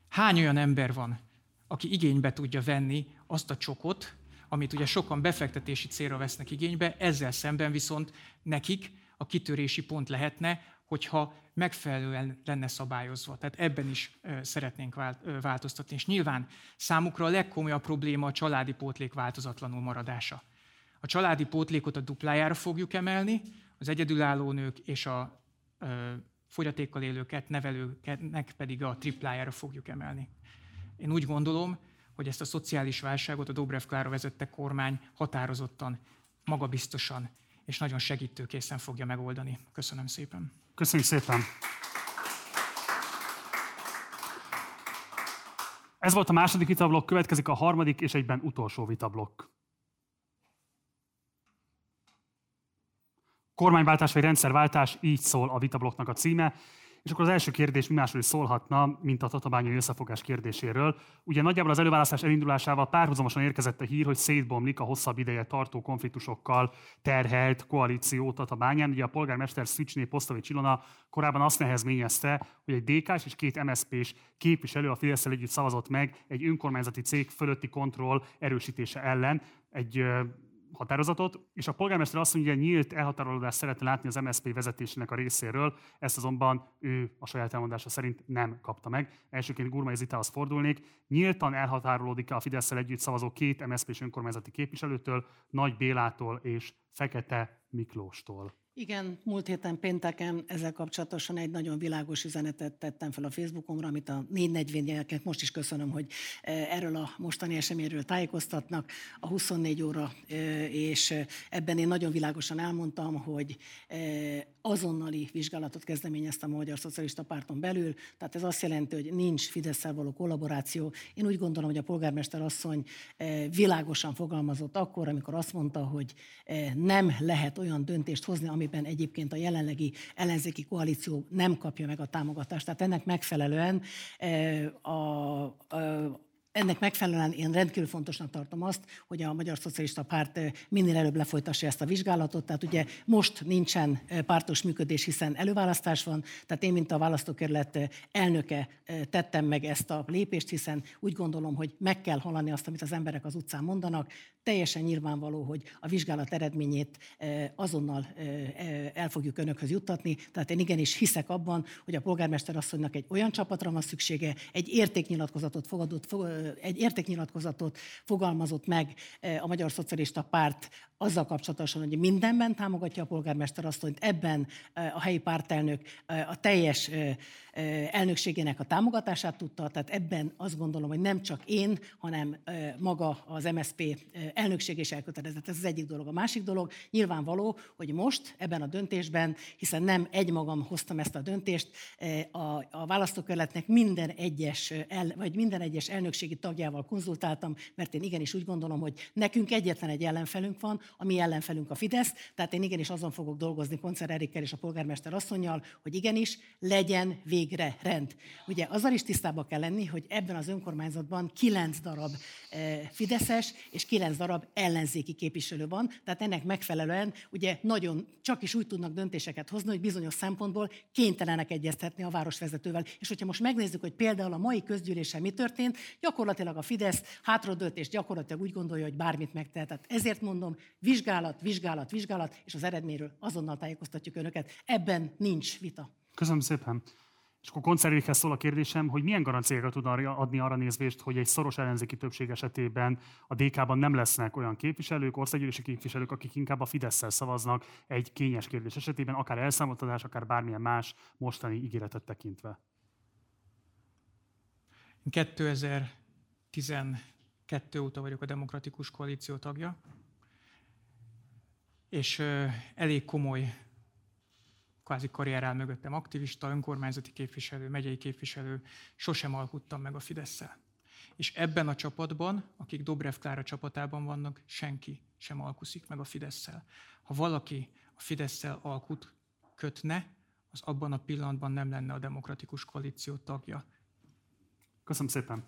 Hány olyan ember van, aki igénybe tudja venni azt a csokot, amit ugye sokan befektetési célra vesznek igénybe, ezzel szemben viszont nekik a kitörési pont lehetne, hogyha megfelelően lenne szabályozva. Tehát ebben is szeretnénk változtatni. És nyilván számukra a legkomolyabb probléma a családi pótlék változatlanul maradása. A családi pótlékot a duplájára fogjuk emelni, az egyedülálló nők és a fogyatékkal élőket, nevelőknek pedig a triplájára fogjuk emelni. Én úgy gondolom, hogy ezt a szociális válságot a Dobrev Klára vezette kormány határozottan, magabiztosan és nagyon segítőkészen fogja megoldani. Köszönöm szépen. Köszönjük szépen. Ez volt a második vitablok, következik a harmadik és egyben utolsó vitablok. Kormányváltás vagy rendszerváltás, így szól a vitablokknak a címe. És akkor az első kérdés mi másról is szólhatna, mint a tatabányai összefogás kérdéséről. Ugye nagyjából az előválasztás elindulásával párhuzamosan érkezett a hír, hogy szétbomlik a hosszabb ideje tartó konfliktusokkal terhelt koalíció tatabányán. Ugye a polgármester Szücsné Posztovi Csilona korábban azt nehezményezte, hogy egy dk és két MSZP-s képviselő a fidesz együtt szavazott meg egy önkormányzati cég fölötti kontroll erősítése ellen egy határozatot, és a polgármester azt mondja, hogy nyílt elhatárolódást szeretne látni az MSZP vezetésének a részéről, ezt azonban ő a saját elmondása szerint nem kapta meg. Elsőként Gurmai Zitához fordulnék. Nyíltan elhatárolódik a fidesz együtt szavazó két MSZP-s önkormányzati képviselőtől, Nagy Bélától és Fekete Miklóstól. Igen, múlt héten pénteken ezzel kapcsolatosan egy nagyon világos üzenetet tettem fel a Facebookomra, amit a 440 most is köszönöm, hogy e, erről a mostani eseményről tájékoztatnak a 24 óra, e, és ebben én nagyon világosan elmondtam, hogy e, azonnali vizsgálatot kezdeményeztem a Magyar Szocialista Párton belül, tehát ez azt jelenti, hogy nincs fidesz való kollaboráció. Én úgy gondolom, hogy a polgármester asszony világosan fogalmazott akkor, amikor azt mondta, hogy nem lehet olyan döntést hozni, ami amiben egyébként a jelenlegi ellenzéki koalíció nem kapja meg a támogatást. Tehát ennek megfelelően a, a ennek megfelelően én rendkívül fontosnak tartom azt, hogy a Magyar Szocialista Párt minél előbb lefolytassa ezt a vizsgálatot. Tehát ugye most nincsen pártos működés, hiszen előválasztás van, tehát én, mint a választókerület elnöke tettem meg ezt a lépést, hiszen úgy gondolom, hogy meg kell hallani azt, amit az emberek az utcán mondanak. Teljesen nyilvánvaló, hogy a vizsgálat eredményét azonnal el fogjuk önökhöz juttatni. Tehát én igenis hiszek abban, hogy a polgármester asszonynak egy olyan csapatra van szüksége, egy értéknyilatkozatot fogadott egy értéknyilatkozatot fogalmazott meg a Magyar Szocialista Párt azzal kapcsolatosan, hogy mindenben támogatja a polgármester asszonyt, ebben a helyi pártelnök a teljes elnökségének a támogatását tudta, tehát ebben azt gondolom, hogy nem csak én, hanem maga az MSP elnökség is elkötelezett. Ez az egyik dolog. A másik dolog nyilvánvaló, hogy most ebben a döntésben, hiszen nem egymagam hoztam ezt a döntést, a, a választókerületnek minden egyes, el, vagy minden egyes elnökségi tagjával konzultáltam, mert én igenis úgy gondolom, hogy nekünk egyetlen egy ellenfelünk van, a mi ellenfelünk a Fidesz, tehát én igenis azon fogok dolgozni Koncer Erikkel és a polgármester asszonyjal, hogy igenis legyen végre rend. Ugye azzal is tisztában kell lenni, hogy ebben az önkormányzatban kilenc darab e, Fideszes és kilenc darab ellenzéki képviselő van, tehát ennek megfelelően ugye nagyon csak is úgy tudnak döntéseket hozni, hogy bizonyos szempontból kénytelenek egyeztetni a városvezetővel. És hogyha most megnézzük, hogy például a mai közgyűlésen mi történt, gyakorlatilag a Fidesz hátradőlt, és gyakorlatilag úgy gondolja, hogy bármit megtehet. Tehát ezért mondom, vizsgálat, vizsgálat, vizsgálat, és az eredményről azonnal tájékoztatjuk önöket. Ebben nincs vita. Köszönöm szépen. És akkor koncernékhez szól a kérdésem, hogy milyen garanciákat tud adni arra nézvést, hogy egy szoros ellenzéki többség esetében a DK-ban nem lesznek olyan képviselők, országgyűlési képviselők, akik inkább a fidesz szavaznak egy kényes kérdés esetében, akár elszámoltatás, akár bármilyen más mostani ígéretet tekintve. 2012 óta vagyok a Demokratikus Koalíció tagja, és elég komoly kvázi karrierál mögöttem aktivista, önkormányzati képviselő, megyei képviselő, sosem alkuttam meg a fidesz. És ebben a csapatban, akik Dobrev Klára csapatában vannak, senki sem alkuszik meg a fidesz. Ha valaki a fidesz alkut kötne, az abban a pillanatban nem lenne a demokratikus koalíció tagja. Köszönöm szépen.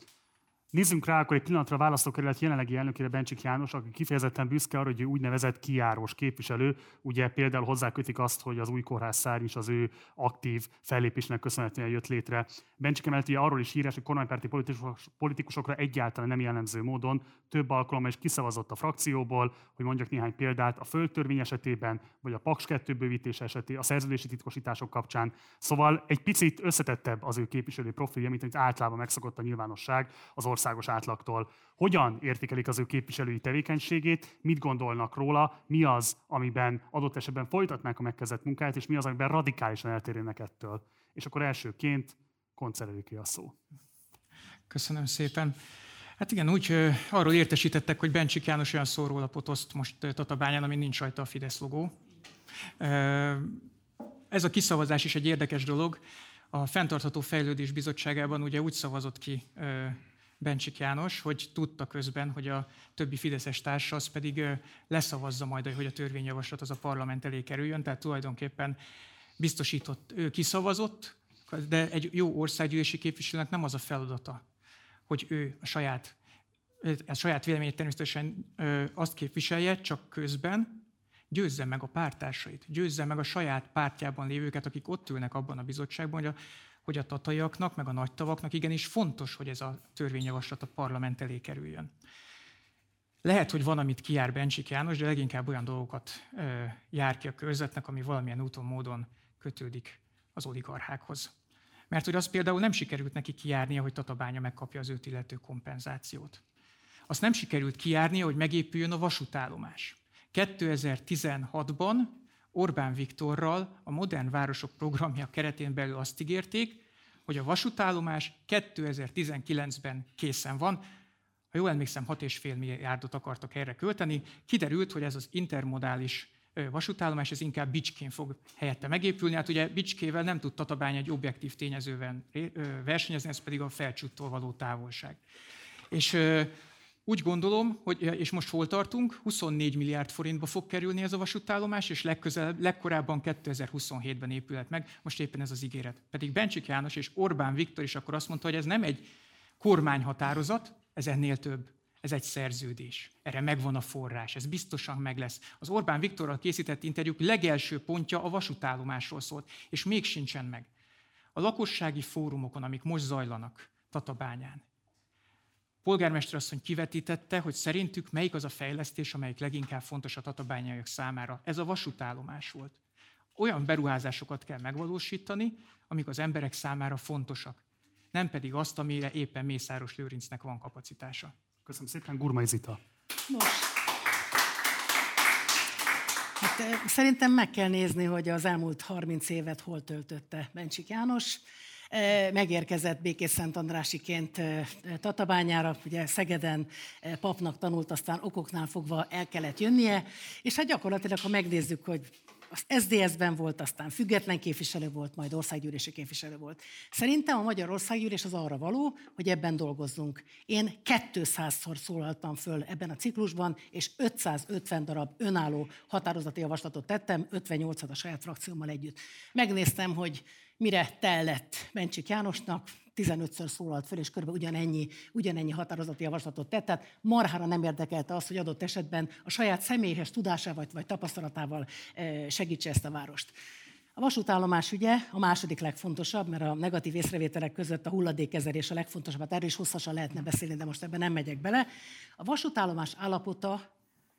Nézzünk rá akkor egy pillanatra a választókerület jelenlegi elnökére Bencsik János, aki kifejezetten büszke arra, hogy ő úgynevezett kiárós képviselő. Ugye például hozzákötik azt, hogy az új kórházszár is az ő aktív fellépésnek köszönhetően jött létre. Bencsik emellett ugye arról is híres, hogy kormánypárti politikusok, politikusokra egyáltalán nem jellemző módon több alkalommal is kiszavazott a frakcióból, hogy mondjak néhány példát, a földtörvény esetében, vagy a Paks 2 bővítés esetében, a szerződési titkosítások kapcsán. Szóval egy picit összetettebb az ő képviselő profilja, mint amit általában megszokott a nyilvánosság az országos átlagtól. Hogyan értékelik az ő képviselői tevékenységét, mit gondolnak róla, mi az, amiben adott esetben folytatnák a megkezdett munkát, és mi az, amiben radikálisan eltérnének ettől. És akkor elsőként koncerelőké a szó. Köszönöm szépen. Hát igen, úgy arról értesítettek, hogy Bencsik János olyan szórólapot oszt most Tatabányán, ami nincs rajta a Fidesz logó. Ez a kiszavazás is egy érdekes dolog. A Fentartható Fejlődés Bizottságában ugye úgy szavazott ki Bencsik János, hogy tudta közben, hogy a többi fideszes társa az pedig leszavazza majd, hogy a törvényjavaslat az a parlament elé kerüljön, tehát tulajdonképpen biztosított, ő kiszavazott, de egy jó országgyűlési képviselőnek nem az a feladata, hogy ő a saját, a saját véleményét természetesen azt képviselje, csak közben győzze meg a pártársait, győzze meg a saját pártjában lévőket, akik ott ülnek abban a bizottságban, hogy a, hogy a tataiaknak, meg a nagy tavaknak igenis fontos, hogy ez a törvényjavaslat a parlament elé kerüljön. Lehet, hogy van, amit kijár Bencsik János, de leginkább olyan dolgokat ö, jár ki a körzetnek, ami valamilyen úton, módon kötődik az oligarchákhoz. Mert hogy az például nem sikerült neki kijárnia, hogy Tatabánya megkapja az őt illető kompenzációt. Azt nem sikerült kijárnia, hogy megépüljön a vasútállomás. 2016-ban Orbán Viktorral a Modern Városok programja keretén belül azt ígérték, hogy a vasútállomás 2019-ben készen van. Ha jól emlékszem, 6,5 milliárdot akartak erre költeni. Kiderült, hogy ez az intermodális vasútállomás, ez inkább Bicskén fog helyette megépülni. Hát ugye Bicskével nem tud Tatabány egy objektív tényezővel versenyezni, ez pedig a felcsúttól való távolság. És úgy gondolom, hogy, és most hol tartunk, 24 milliárd forintba fog kerülni ez a vasútállomás, és legközelebb, legkorábban 2027-ben épülhet meg, most éppen ez az ígéret. Pedig Bencsik János és Orbán Viktor is akkor azt mondta, hogy ez nem egy kormányhatározat, ez ennél több. Ez egy szerződés. Erre megvan a forrás, ez biztosan meg lesz. Az Orbán Viktorral készített interjúk legelső pontja a vasútállomásról szólt, és még sincsen meg. A lakossági fórumokon, amik most zajlanak Tatabányán, polgármester asszony kivetítette, hogy szerintük melyik az a fejlesztés, amelyik leginkább fontos a tatabányaiak számára. Ez a vasútállomás volt. Olyan beruházásokat kell megvalósítani, amik az emberek számára fontosak. nem pedig azt, amire éppen Mészáros Lőrincnek van kapacitása. Köszönöm szépen, Gurmai Zita. Nos, hát, szerintem meg kell nézni, hogy az elmúlt 30 évet hol töltötte Bencsik János. Megérkezett Békés Szent Andrásiként Tatabányára, ugye Szegeden papnak tanult, aztán okoknál fogva el kellett jönnie, és hát gyakorlatilag, ha megnézzük, hogy az SDS-ben volt, aztán független képviselő volt, majd országgyűlési képviselő volt. Szerintem a Magyar Országgyűlés az arra való, hogy ebben dolgozzunk. Én 200-szor szólaltam föl ebben a ciklusban, és 550 darab önálló határozati javaslatot tettem, 58-at a saját frakciómmal együtt. Megnéztem, hogy mire tellett Mencsik Jánosnak, 15-ször szólalt föl, és kb. ugyanennyi, ugyanennyi határozati javaslatot tett. Tehát marhára nem érdekelte az, hogy adott esetben a saját személyes tudásával vagy tapasztalatával eh, segítse ezt a várost. A vasútállomás ügye a második legfontosabb, mert a negatív észrevételek között a hulladékkezelés a legfontosabb. Hát erről is hosszasan lehetne beszélni, de most ebben nem megyek bele. A vasútállomás állapota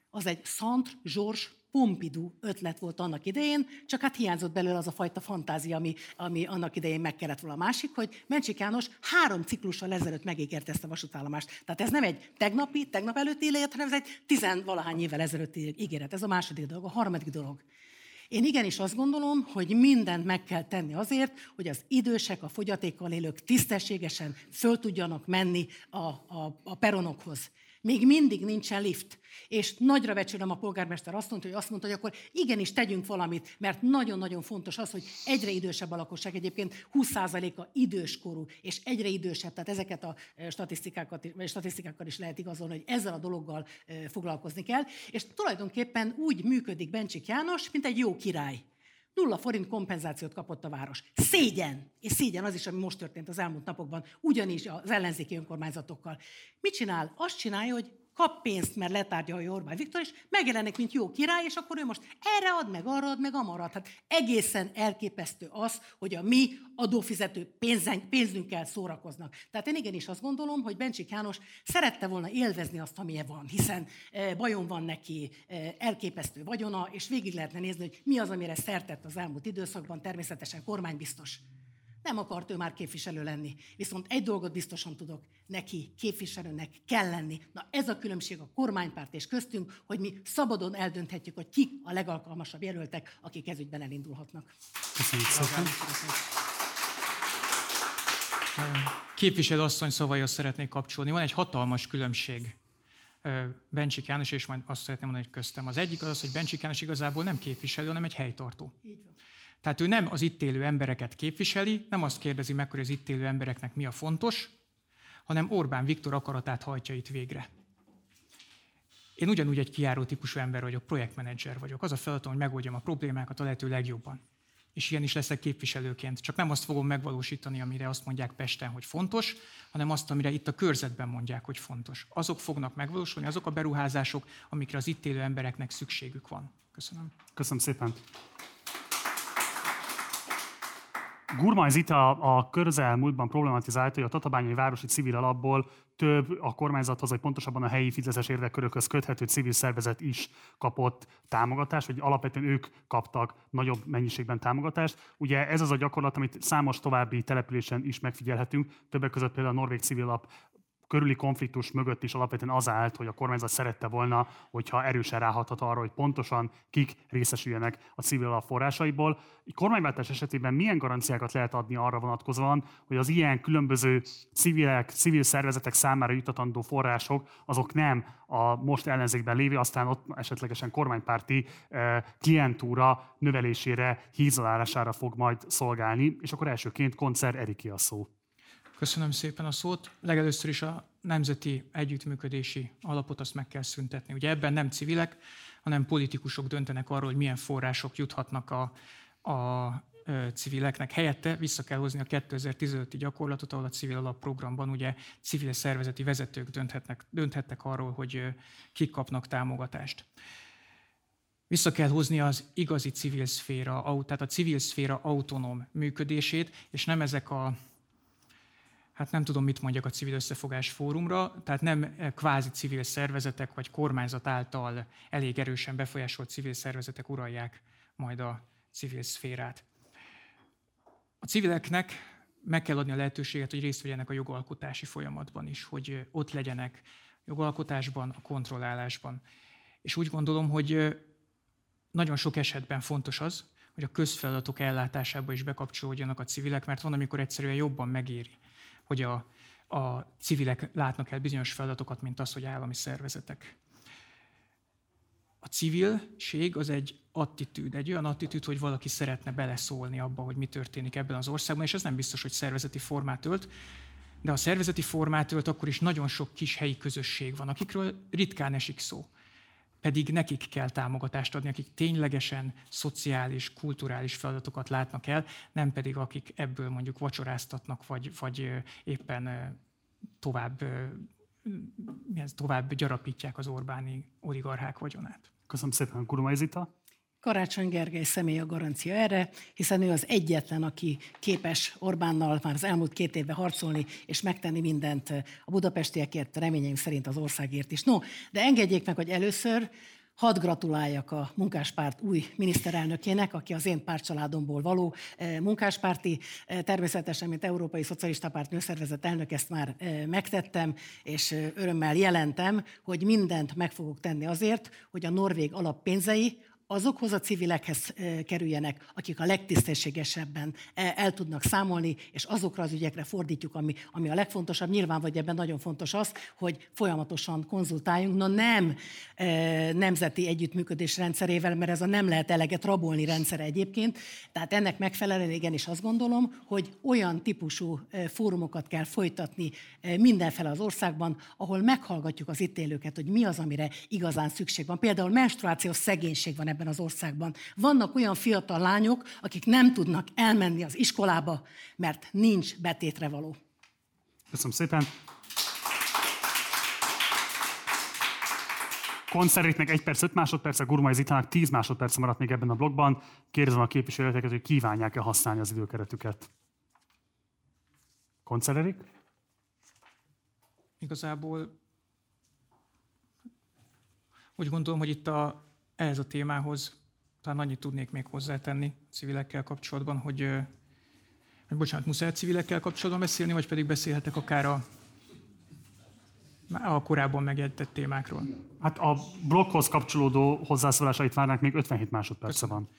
az egy Szent Georges Pompidou ötlet volt annak idején, csak hát hiányzott belőle az a fajta fantázia, ami, ami annak idején meg kellett volna. A másik, hogy Mencsik János három ciklussal ezelőtt megígért ezt a vasútállomást. Tehát ez nem egy tegnapi, tegnap előtti élet, hanem ez egy tizenvalahány évvel ezelőtti ígéret. Ez a második dolog. A harmadik dolog. Én igenis azt gondolom, hogy mindent meg kell tenni azért, hogy az idősek, a fogyatékkal élők tisztességesen föl tudjanak menni a, a, a peronokhoz. Még mindig nincsen lift. És nagyra becsülöm a polgármester azt mondta, hogy azt mondta, hogy akkor igenis tegyünk valamit, mert nagyon-nagyon fontos az, hogy egyre idősebb a lakosság, egyébként 20%-a időskorú, és egyre idősebb, tehát ezeket a e, statisztikákat, statisztikákkal is lehet igazolni, hogy ezzel a dologgal e, foglalkozni kell. És tulajdonképpen úgy működik Bencsik János, mint egy jó király. Nulla forint kompenzációt kapott a város. Szégyen! És szégyen az is, ami most történt az elmúlt napokban, ugyanis az ellenzéki önkormányzatokkal. Mit csinál? Azt csinálja, hogy kap pénzt, mert letárgyalja Orbán Viktor, és megjelenik, mint jó király, és akkor ő most erre ad, meg arra ad, meg amarat. Hát egészen elképesztő az, hogy a mi adófizető pénzen, pénzünkkel szórakoznak. Tehát én igenis azt gondolom, hogy Bencsik János szerette volna élvezni azt, amilyen van, hiszen e, bajon van neki, e, elképesztő vagyona, és végig lehetne nézni, hogy mi az, amire szertett az elmúlt időszakban, természetesen kormánybiztos. Nem akart ő már képviselő lenni. Viszont egy dolgot biztosan tudok, neki képviselőnek kell lenni. Na ez a különbség a kormánypárt és köztünk, hogy mi szabadon eldönthetjük, hogy ki a legalkalmasabb jelöltek, akik ezügyben elindulhatnak. Köszönjük szépen. Képviselő asszony szavaihoz szeretnék kapcsolni. Van egy hatalmas különbség Bencsik János, és majd azt szeretném mondani, hogy köztem. Az egyik az az, hogy Bencsik János igazából nem képviselő, hanem egy helytartó. Így van. Tehát ő nem az itt élő embereket képviseli, nem azt kérdezi meg, hogy az itt élő embereknek mi a fontos, hanem Orbán Viktor akaratát hajtja itt végre. Én ugyanúgy egy kiáró típusú ember vagyok, projektmenedzser vagyok. Az a feladatom, hogy megoldjam a problémákat a lehető legjobban. És ilyen is leszek képviselőként. Csak nem azt fogom megvalósítani, amire azt mondják Pesten, hogy fontos, hanem azt, amire itt a körzetben mondják, hogy fontos. Azok fognak megvalósulni, azok a beruházások, amikre az itt élő embereknek szükségük van. Köszönöm. Köszönöm szépen. Gurmai Zita a közelmúltban problematizálta, hogy a Tatabányai Városi Civil Alapból több a kormányzathoz, vagy pontosabban a helyi fizetéses érdekkörökhöz köthető civil szervezet is kapott támogatást, vagy alapvetően ők kaptak nagyobb mennyiségben támogatást. Ugye ez az a gyakorlat, amit számos további településen is megfigyelhetünk, többek között például a Norvég Civil Lap körüli konfliktus mögött is alapvetően az állt, hogy a kormányzat szerette volna, hogyha erősen ráhathat arra, hogy pontosan kik részesüljenek a civil alap forrásaiból. Egy kormányváltás esetében milyen garanciákat lehet adni arra vonatkozóan, hogy az ilyen különböző civilek, civil szervezetek számára jutatandó források, azok nem a most ellenzékben lévő, aztán ott esetlegesen kormánypárti eh, klientúra növelésére, hízalálására fog majd szolgálni. És akkor elsőként koncert Eriki a szó. Köszönöm szépen a szót. Legelőször is a nemzeti együttműködési alapot azt meg kell szüntetni. Ugye ebben nem civilek, hanem politikusok döntenek arról, hogy milyen források juthatnak a, a civileknek. Helyette vissza kell hozni a 2015-i gyakorlatot, ahol a civil alapprogramban ugye civil szervezeti vezetők dönthetnek, dönthettek arról, hogy kik kapnak támogatást. Vissza kell hozni az igazi civil szféra, tehát a civil szféra autonóm működését, és nem ezek a hát nem tudom, mit mondjak a civil összefogás fórumra, tehát nem kvázi civil szervezetek vagy kormányzat által elég erősen befolyásolt civil szervezetek uralják majd a civil szférát. A civileknek meg kell adni a lehetőséget, hogy részt vegyenek a jogalkotási folyamatban is, hogy ott legyenek jogalkotásban, a kontrollálásban. És úgy gondolom, hogy nagyon sok esetben fontos az, hogy a közfeladatok ellátásába is bekapcsolódjanak a civilek, mert van, amikor egyszerűen jobban megéri, hogy a, a civilek látnak el bizonyos feladatokat, mint az, hogy állami szervezetek. A civilség az egy attitűd, egy olyan attitűd, hogy valaki szeretne beleszólni abba, hogy mi történik ebben az országban, és ez nem biztos, hogy szervezeti formát ölt, de a szervezeti formát ölt, akkor is nagyon sok kis helyi közösség van, akikről ritkán esik szó. Pedig nekik kell támogatást adni, akik ténylegesen szociális, kulturális feladatokat látnak el, nem pedig akik ebből mondjuk vacsoráztatnak, vagy, vagy éppen tovább, tovább gyarapítják az Orbáni oligarchák vagyonát. Köszönöm szépen, Kurumai Zita. Karácsony Gergely személy a garancia erre, hiszen ő az egyetlen, aki képes Orbánnal már az elmúlt két évben harcolni és megtenni mindent a budapestiekért, reményeim szerint az országért is. No, de engedjék meg, hogy először Hadd gratuláljak a munkáspárt új miniszterelnökének, aki az én pártcsaládomból való eh, munkáspárti. Eh, természetesen, mint Európai Szocialista Párt nőszervezet elnök ezt már eh, megtettem, és örömmel jelentem, hogy mindent meg fogok tenni azért, hogy a norvég alappénzei azokhoz a civilekhez kerüljenek, akik a legtisztességesebben el tudnak számolni, és azokra az ügyekre fordítjuk, ami, ami a legfontosabb. Nyilván vagy ebben nagyon fontos az, hogy folyamatosan konzultáljunk. Na nem nemzeti együttműködés rendszerével, mert ez a nem lehet eleget rabolni rendszer egyébként. Tehát ennek megfelelően igenis azt gondolom, hogy olyan típusú fórumokat kell folytatni mindenfele az országban, ahol meghallgatjuk az itt élőket, hogy mi az, amire igazán szükség van. Például menstruációs szegénység van ebben az országban. Vannak olyan fiatal lányok, akik nem tudnak elmenni az iskolába, mert nincs betétre való. Köszönöm szépen. Konszerétnek 1 perc 5 másodperc, a Gurmai Zitának 10 másodperc maradt még ebben a blogban. Kérdezem a képviselőket, hogy kívánják-e használni az időkeretüket. Konszererik? Igazából úgy gondolom, hogy itt a ehhez a témához talán annyit tudnék még hozzátenni civilekkel kapcsolatban, hogy, hogy bocsánat, muszáj civilekkel kapcsolatban beszélni, vagy pedig beszélhetek akár a, a korábban megjegyzett témákról. Hát a blokkhoz kapcsolódó hozzászólásait várnánk, még 57 másodperce van.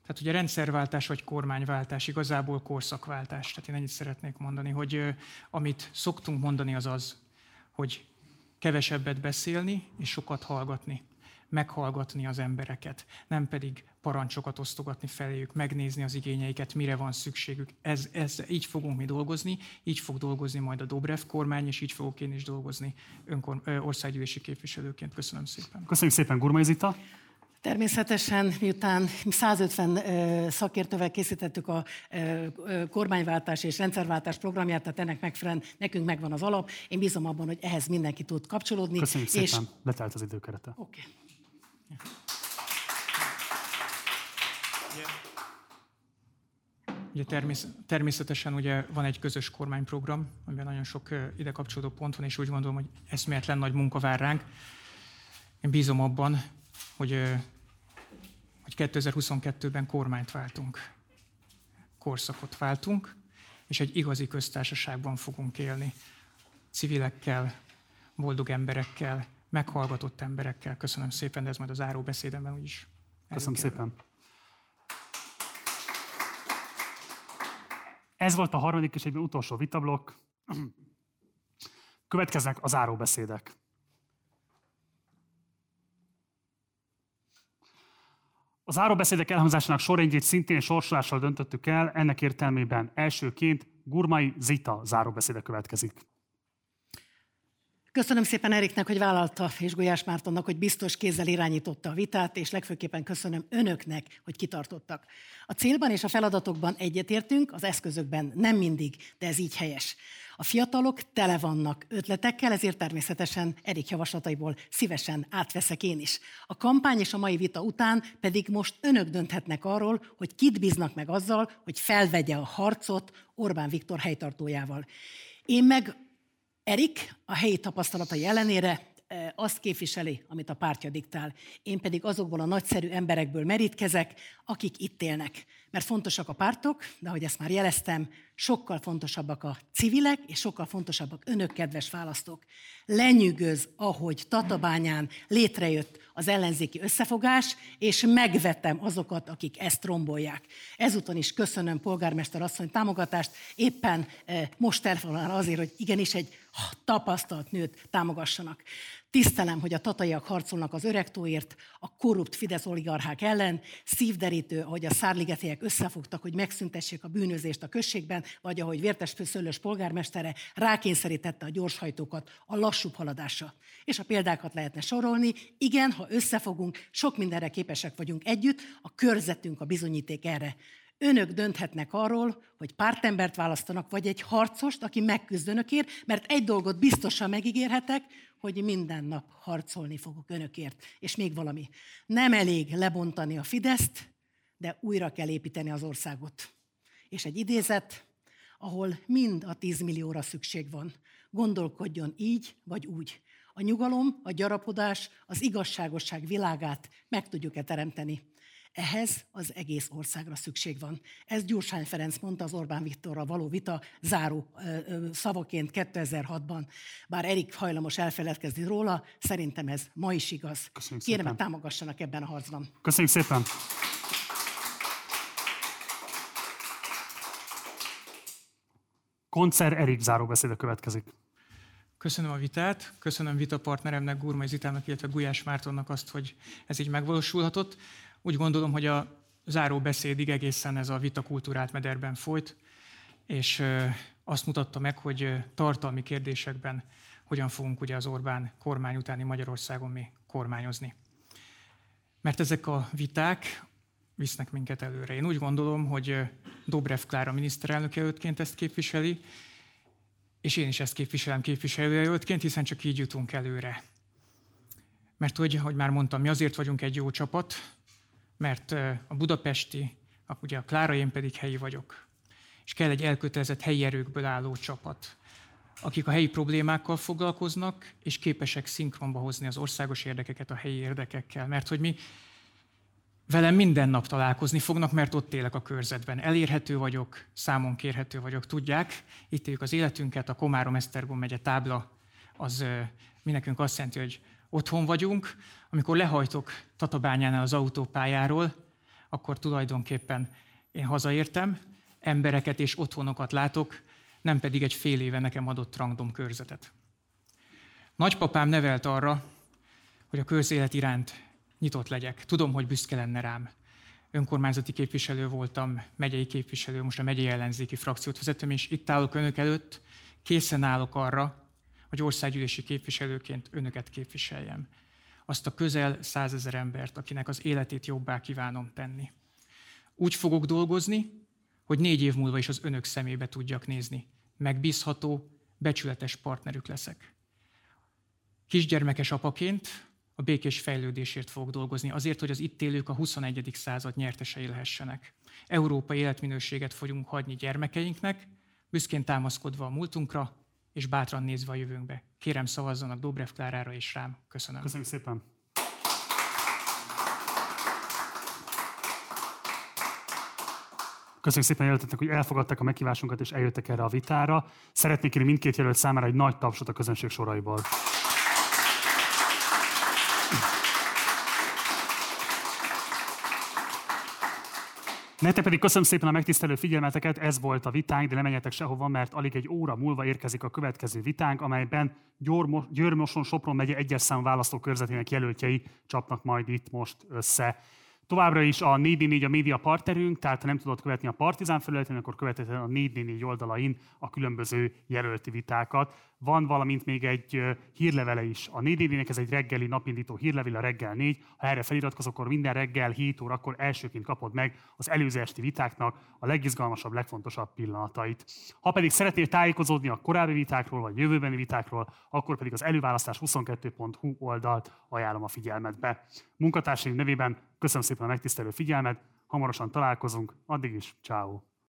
Tehát ugye rendszerváltás vagy kormányváltás, igazából korszakváltás. Tehát én ennyit szeretnék mondani, hogy amit szoktunk mondani az az, hogy kevesebbet beszélni és sokat hallgatni meghallgatni az embereket, nem pedig parancsokat osztogatni feléjük, megnézni az igényeiket, mire van szükségük. Ez, ez, így fogunk mi dolgozni, így fog dolgozni majd a Dobrev kormány, és így fogok én is dolgozni önkor, országgyűlési képviselőként. Köszönöm szépen. Köszönjük szépen, Gurmai Zita. Természetesen, miután 150 szakértővel készítettük a kormányváltás és rendszerváltás programját, tehát ennek megfelelően nekünk megvan az alap. Én bízom abban, hogy ehhez mindenki tud kapcsolódni. Köszönjük és... szépen, letelt az időkerete. Oké. Okay. (laughs) Ugye természetesen ugye van egy közös kormányprogram, amiben nagyon sok ide kapcsolódó pont van, és úgy gondolom, hogy eszméletlen nagy munka vár ránk. Én bízom abban, hogy, hogy 2022-ben kormányt váltunk, korszakot váltunk, és egy igazi köztársaságban fogunk élni. Civilekkel, boldog emberekkel, meghallgatott emberekkel. Köszönöm szépen, de ez majd az záró beszédemben úgyis. Köszönöm szépen. Ez volt a harmadik és egyben utolsó vitablok. Következnek a záróbeszédek. A záróbeszédek elhangzásának sorrendjét szintén sorsolással döntöttük el, ennek értelmében elsőként Gurmai Zita záróbeszéde következik. Köszönöm szépen Eriknek, hogy vállalta, és Gulyás Mártonnak, hogy biztos kézzel irányította a vitát, és legfőképpen köszönöm önöknek, hogy kitartottak. A célban és a feladatokban egyetértünk, az eszközökben nem mindig, de ez így helyes. A fiatalok tele vannak ötletekkel, ezért természetesen Erik javaslataiból szívesen átveszek én is. A kampány és a mai vita után pedig most önök dönthetnek arról, hogy kit bíznak meg azzal, hogy felvegye a harcot Orbán Viktor helytartójával. Én meg Erik a helyi tapasztalatai ellenére e, azt képviseli, amit a pártja diktál. Én pedig azokból a nagyszerű emberekből merítkezek, akik itt élnek. Mert fontosak a pártok, de ahogy ezt már jeleztem, sokkal fontosabbak a civilek, és sokkal fontosabbak önök, kedves választók. Lenyűgöz, ahogy Tatabányán létrejött az ellenzéki összefogás, és megvetem azokat, akik ezt rombolják. Ezúton is köszönöm polgármester asszony támogatást, éppen eh, most telefonál azért, hogy igenis egy tapasztalt nőt támogassanak. Tisztelem, hogy a tataiak harcolnak az öregtóért, a korrupt Fidesz oligarchák ellen, szívderítő, ahogy a szárligetiek összefogtak, hogy megszüntessék a bűnözést a községben, vagy ahogy Vértes Szőlős polgármestere rákényszerítette a gyorshajtókat a lassúbb haladásra. És a példákat lehetne sorolni. Igen, ha összefogunk, sok mindenre képesek vagyunk együtt, a körzetünk a bizonyíték erre. Önök dönthetnek arról, hogy pártembert választanak, vagy egy harcost, aki megküzd önökért, mert egy dolgot biztosan megígérhetek, hogy minden nap harcolni fogok önökért. És még valami. Nem elég lebontani a Fideszt, de újra kell építeni az országot. És egy idézet, ahol mind a 10 millióra szükség van. Gondolkodjon így vagy úgy. A nyugalom, a gyarapodás, az igazságosság világát meg tudjuk-e teremteni. Ehhez az egész országra szükség van. Ez Gyurcsány Ferenc mondta az Orbán Viktorral való vita záró szavaként 2006-ban. Bár Erik hajlamos elfeledkezni róla, szerintem ez ma is igaz. Köszönjük Kérem, szépen. támogassanak ebben a harcban. Köszönjük szépen! Koncer Erik záróbeszéde következik. Köszönöm a vitát, köszönöm vitapartneremnek, Gurmai Zitának, illetve Gulyás Mártonnak azt, hogy ez így megvalósulhatott. Úgy gondolom, hogy a záró beszédig egészen ez a vitakultúrát mederben folyt, és azt mutatta meg, hogy tartalmi kérdésekben hogyan fogunk ugye az Orbán kormány utáni Magyarországon mi kormányozni. Mert ezek a viták visznek minket előre. Én úgy gondolom, hogy Dobrev Klára miniszterelnök jelöltként ezt képviseli, és én is ezt képviselem képviselőjelöltként, hiszen csak így jutunk előre. Mert hogy, ahogy már mondtam, mi azért vagyunk egy jó csapat, mert a budapesti, ugye a Klára, én pedig helyi vagyok. És kell egy elkötelezett helyi erőkből álló csapat, akik a helyi problémákkal foglalkoznak, és képesek szinkronba hozni az országos érdekeket a helyi érdekekkel. Mert hogy mi velem minden nap találkozni fognak, mert ott élek a körzetben. Elérhető vagyok, számon kérhető vagyok, tudják. Itt éljük az életünket, a Komárom-Esztergom megye tábla, az mi nekünk azt jelenti, hogy otthon vagyunk, amikor lehajtok Tatabányánál az autópályáról, akkor tulajdonképpen én hazaértem, embereket és otthonokat látok, nem pedig egy fél éve nekem adott rangdom körzetet. Nagypapám nevelt arra, hogy a közélet iránt nyitott legyek. Tudom, hogy büszke lenne rám. Önkormányzati képviselő voltam, megyei képviselő, most a megyei ellenzéki frakciót vezetem, és itt állok önök előtt, készen állok arra, hogy országgyűlési képviselőként önöket képviseljem. Azt a közel százezer embert, akinek az életét jobbá kívánom tenni. Úgy fogok dolgozni, hogy négy év múlva is az önök szemébe tudjak nézni. Megbízható, becsületes partnerük leszek. Kisgyermekes apaként a békés fejlődésért fogok dolgozni, azért, hogy az itt élők a 21. század nyertesei lehessenek. Európai életminőséget fogunk hagyni gyermekeinknek, büszkén támaszkodva a múltunkra, és bátran nézve a jövőnkbe. Kérem szavazzanak Dobrev Klárára és rám. Köszönöm. Köszönjük szépen. Köszönjük szépen jelöltetnek, hogy elfogadták a meghívásunkat és eljöttek erre a vitára. Szeretnék kérni mindkét jelölt számára egy nagy tapsot a közönség soraiból. Nektek pedig köszönöm szépen a megtisztelő figyelmeteket, ez volt a vitánk, de nem menjetek sehova, mert alig egy óra múlva érkezik a következő vitánk, amelyben Győrmoson Sopron megye egyes szám választókörzetének jelöltjei csapnak majd itt most össze. Továbbra is a 444 a média partnerünk, tehát ha nem tudod követni a Partizán felületén, akkor követheted a 444 oldalain a különböző jelölti vitákat. Van valamint még egy hírlevele is. A 444 ez egy reggeli napindító hírlevél, a reggel 4. Ha erre feliratkozol, akkor minden reggel 7 órakor elsőként kapod meg az előző esti vitáknak a legizgalmasabb, legfontosabb pillanatait. Ha pedig szeretnél tájékozódni a korábbi vitákról, vagy jövőbeni vitákról, akkor pedig az előválasztás 22.hu oldalt ajánlom a figyelmetbe. Munkatársaim nevében köszönöm szépen a megtisztelő figyelmet, hamarosan találkozunk, addig is, ciao.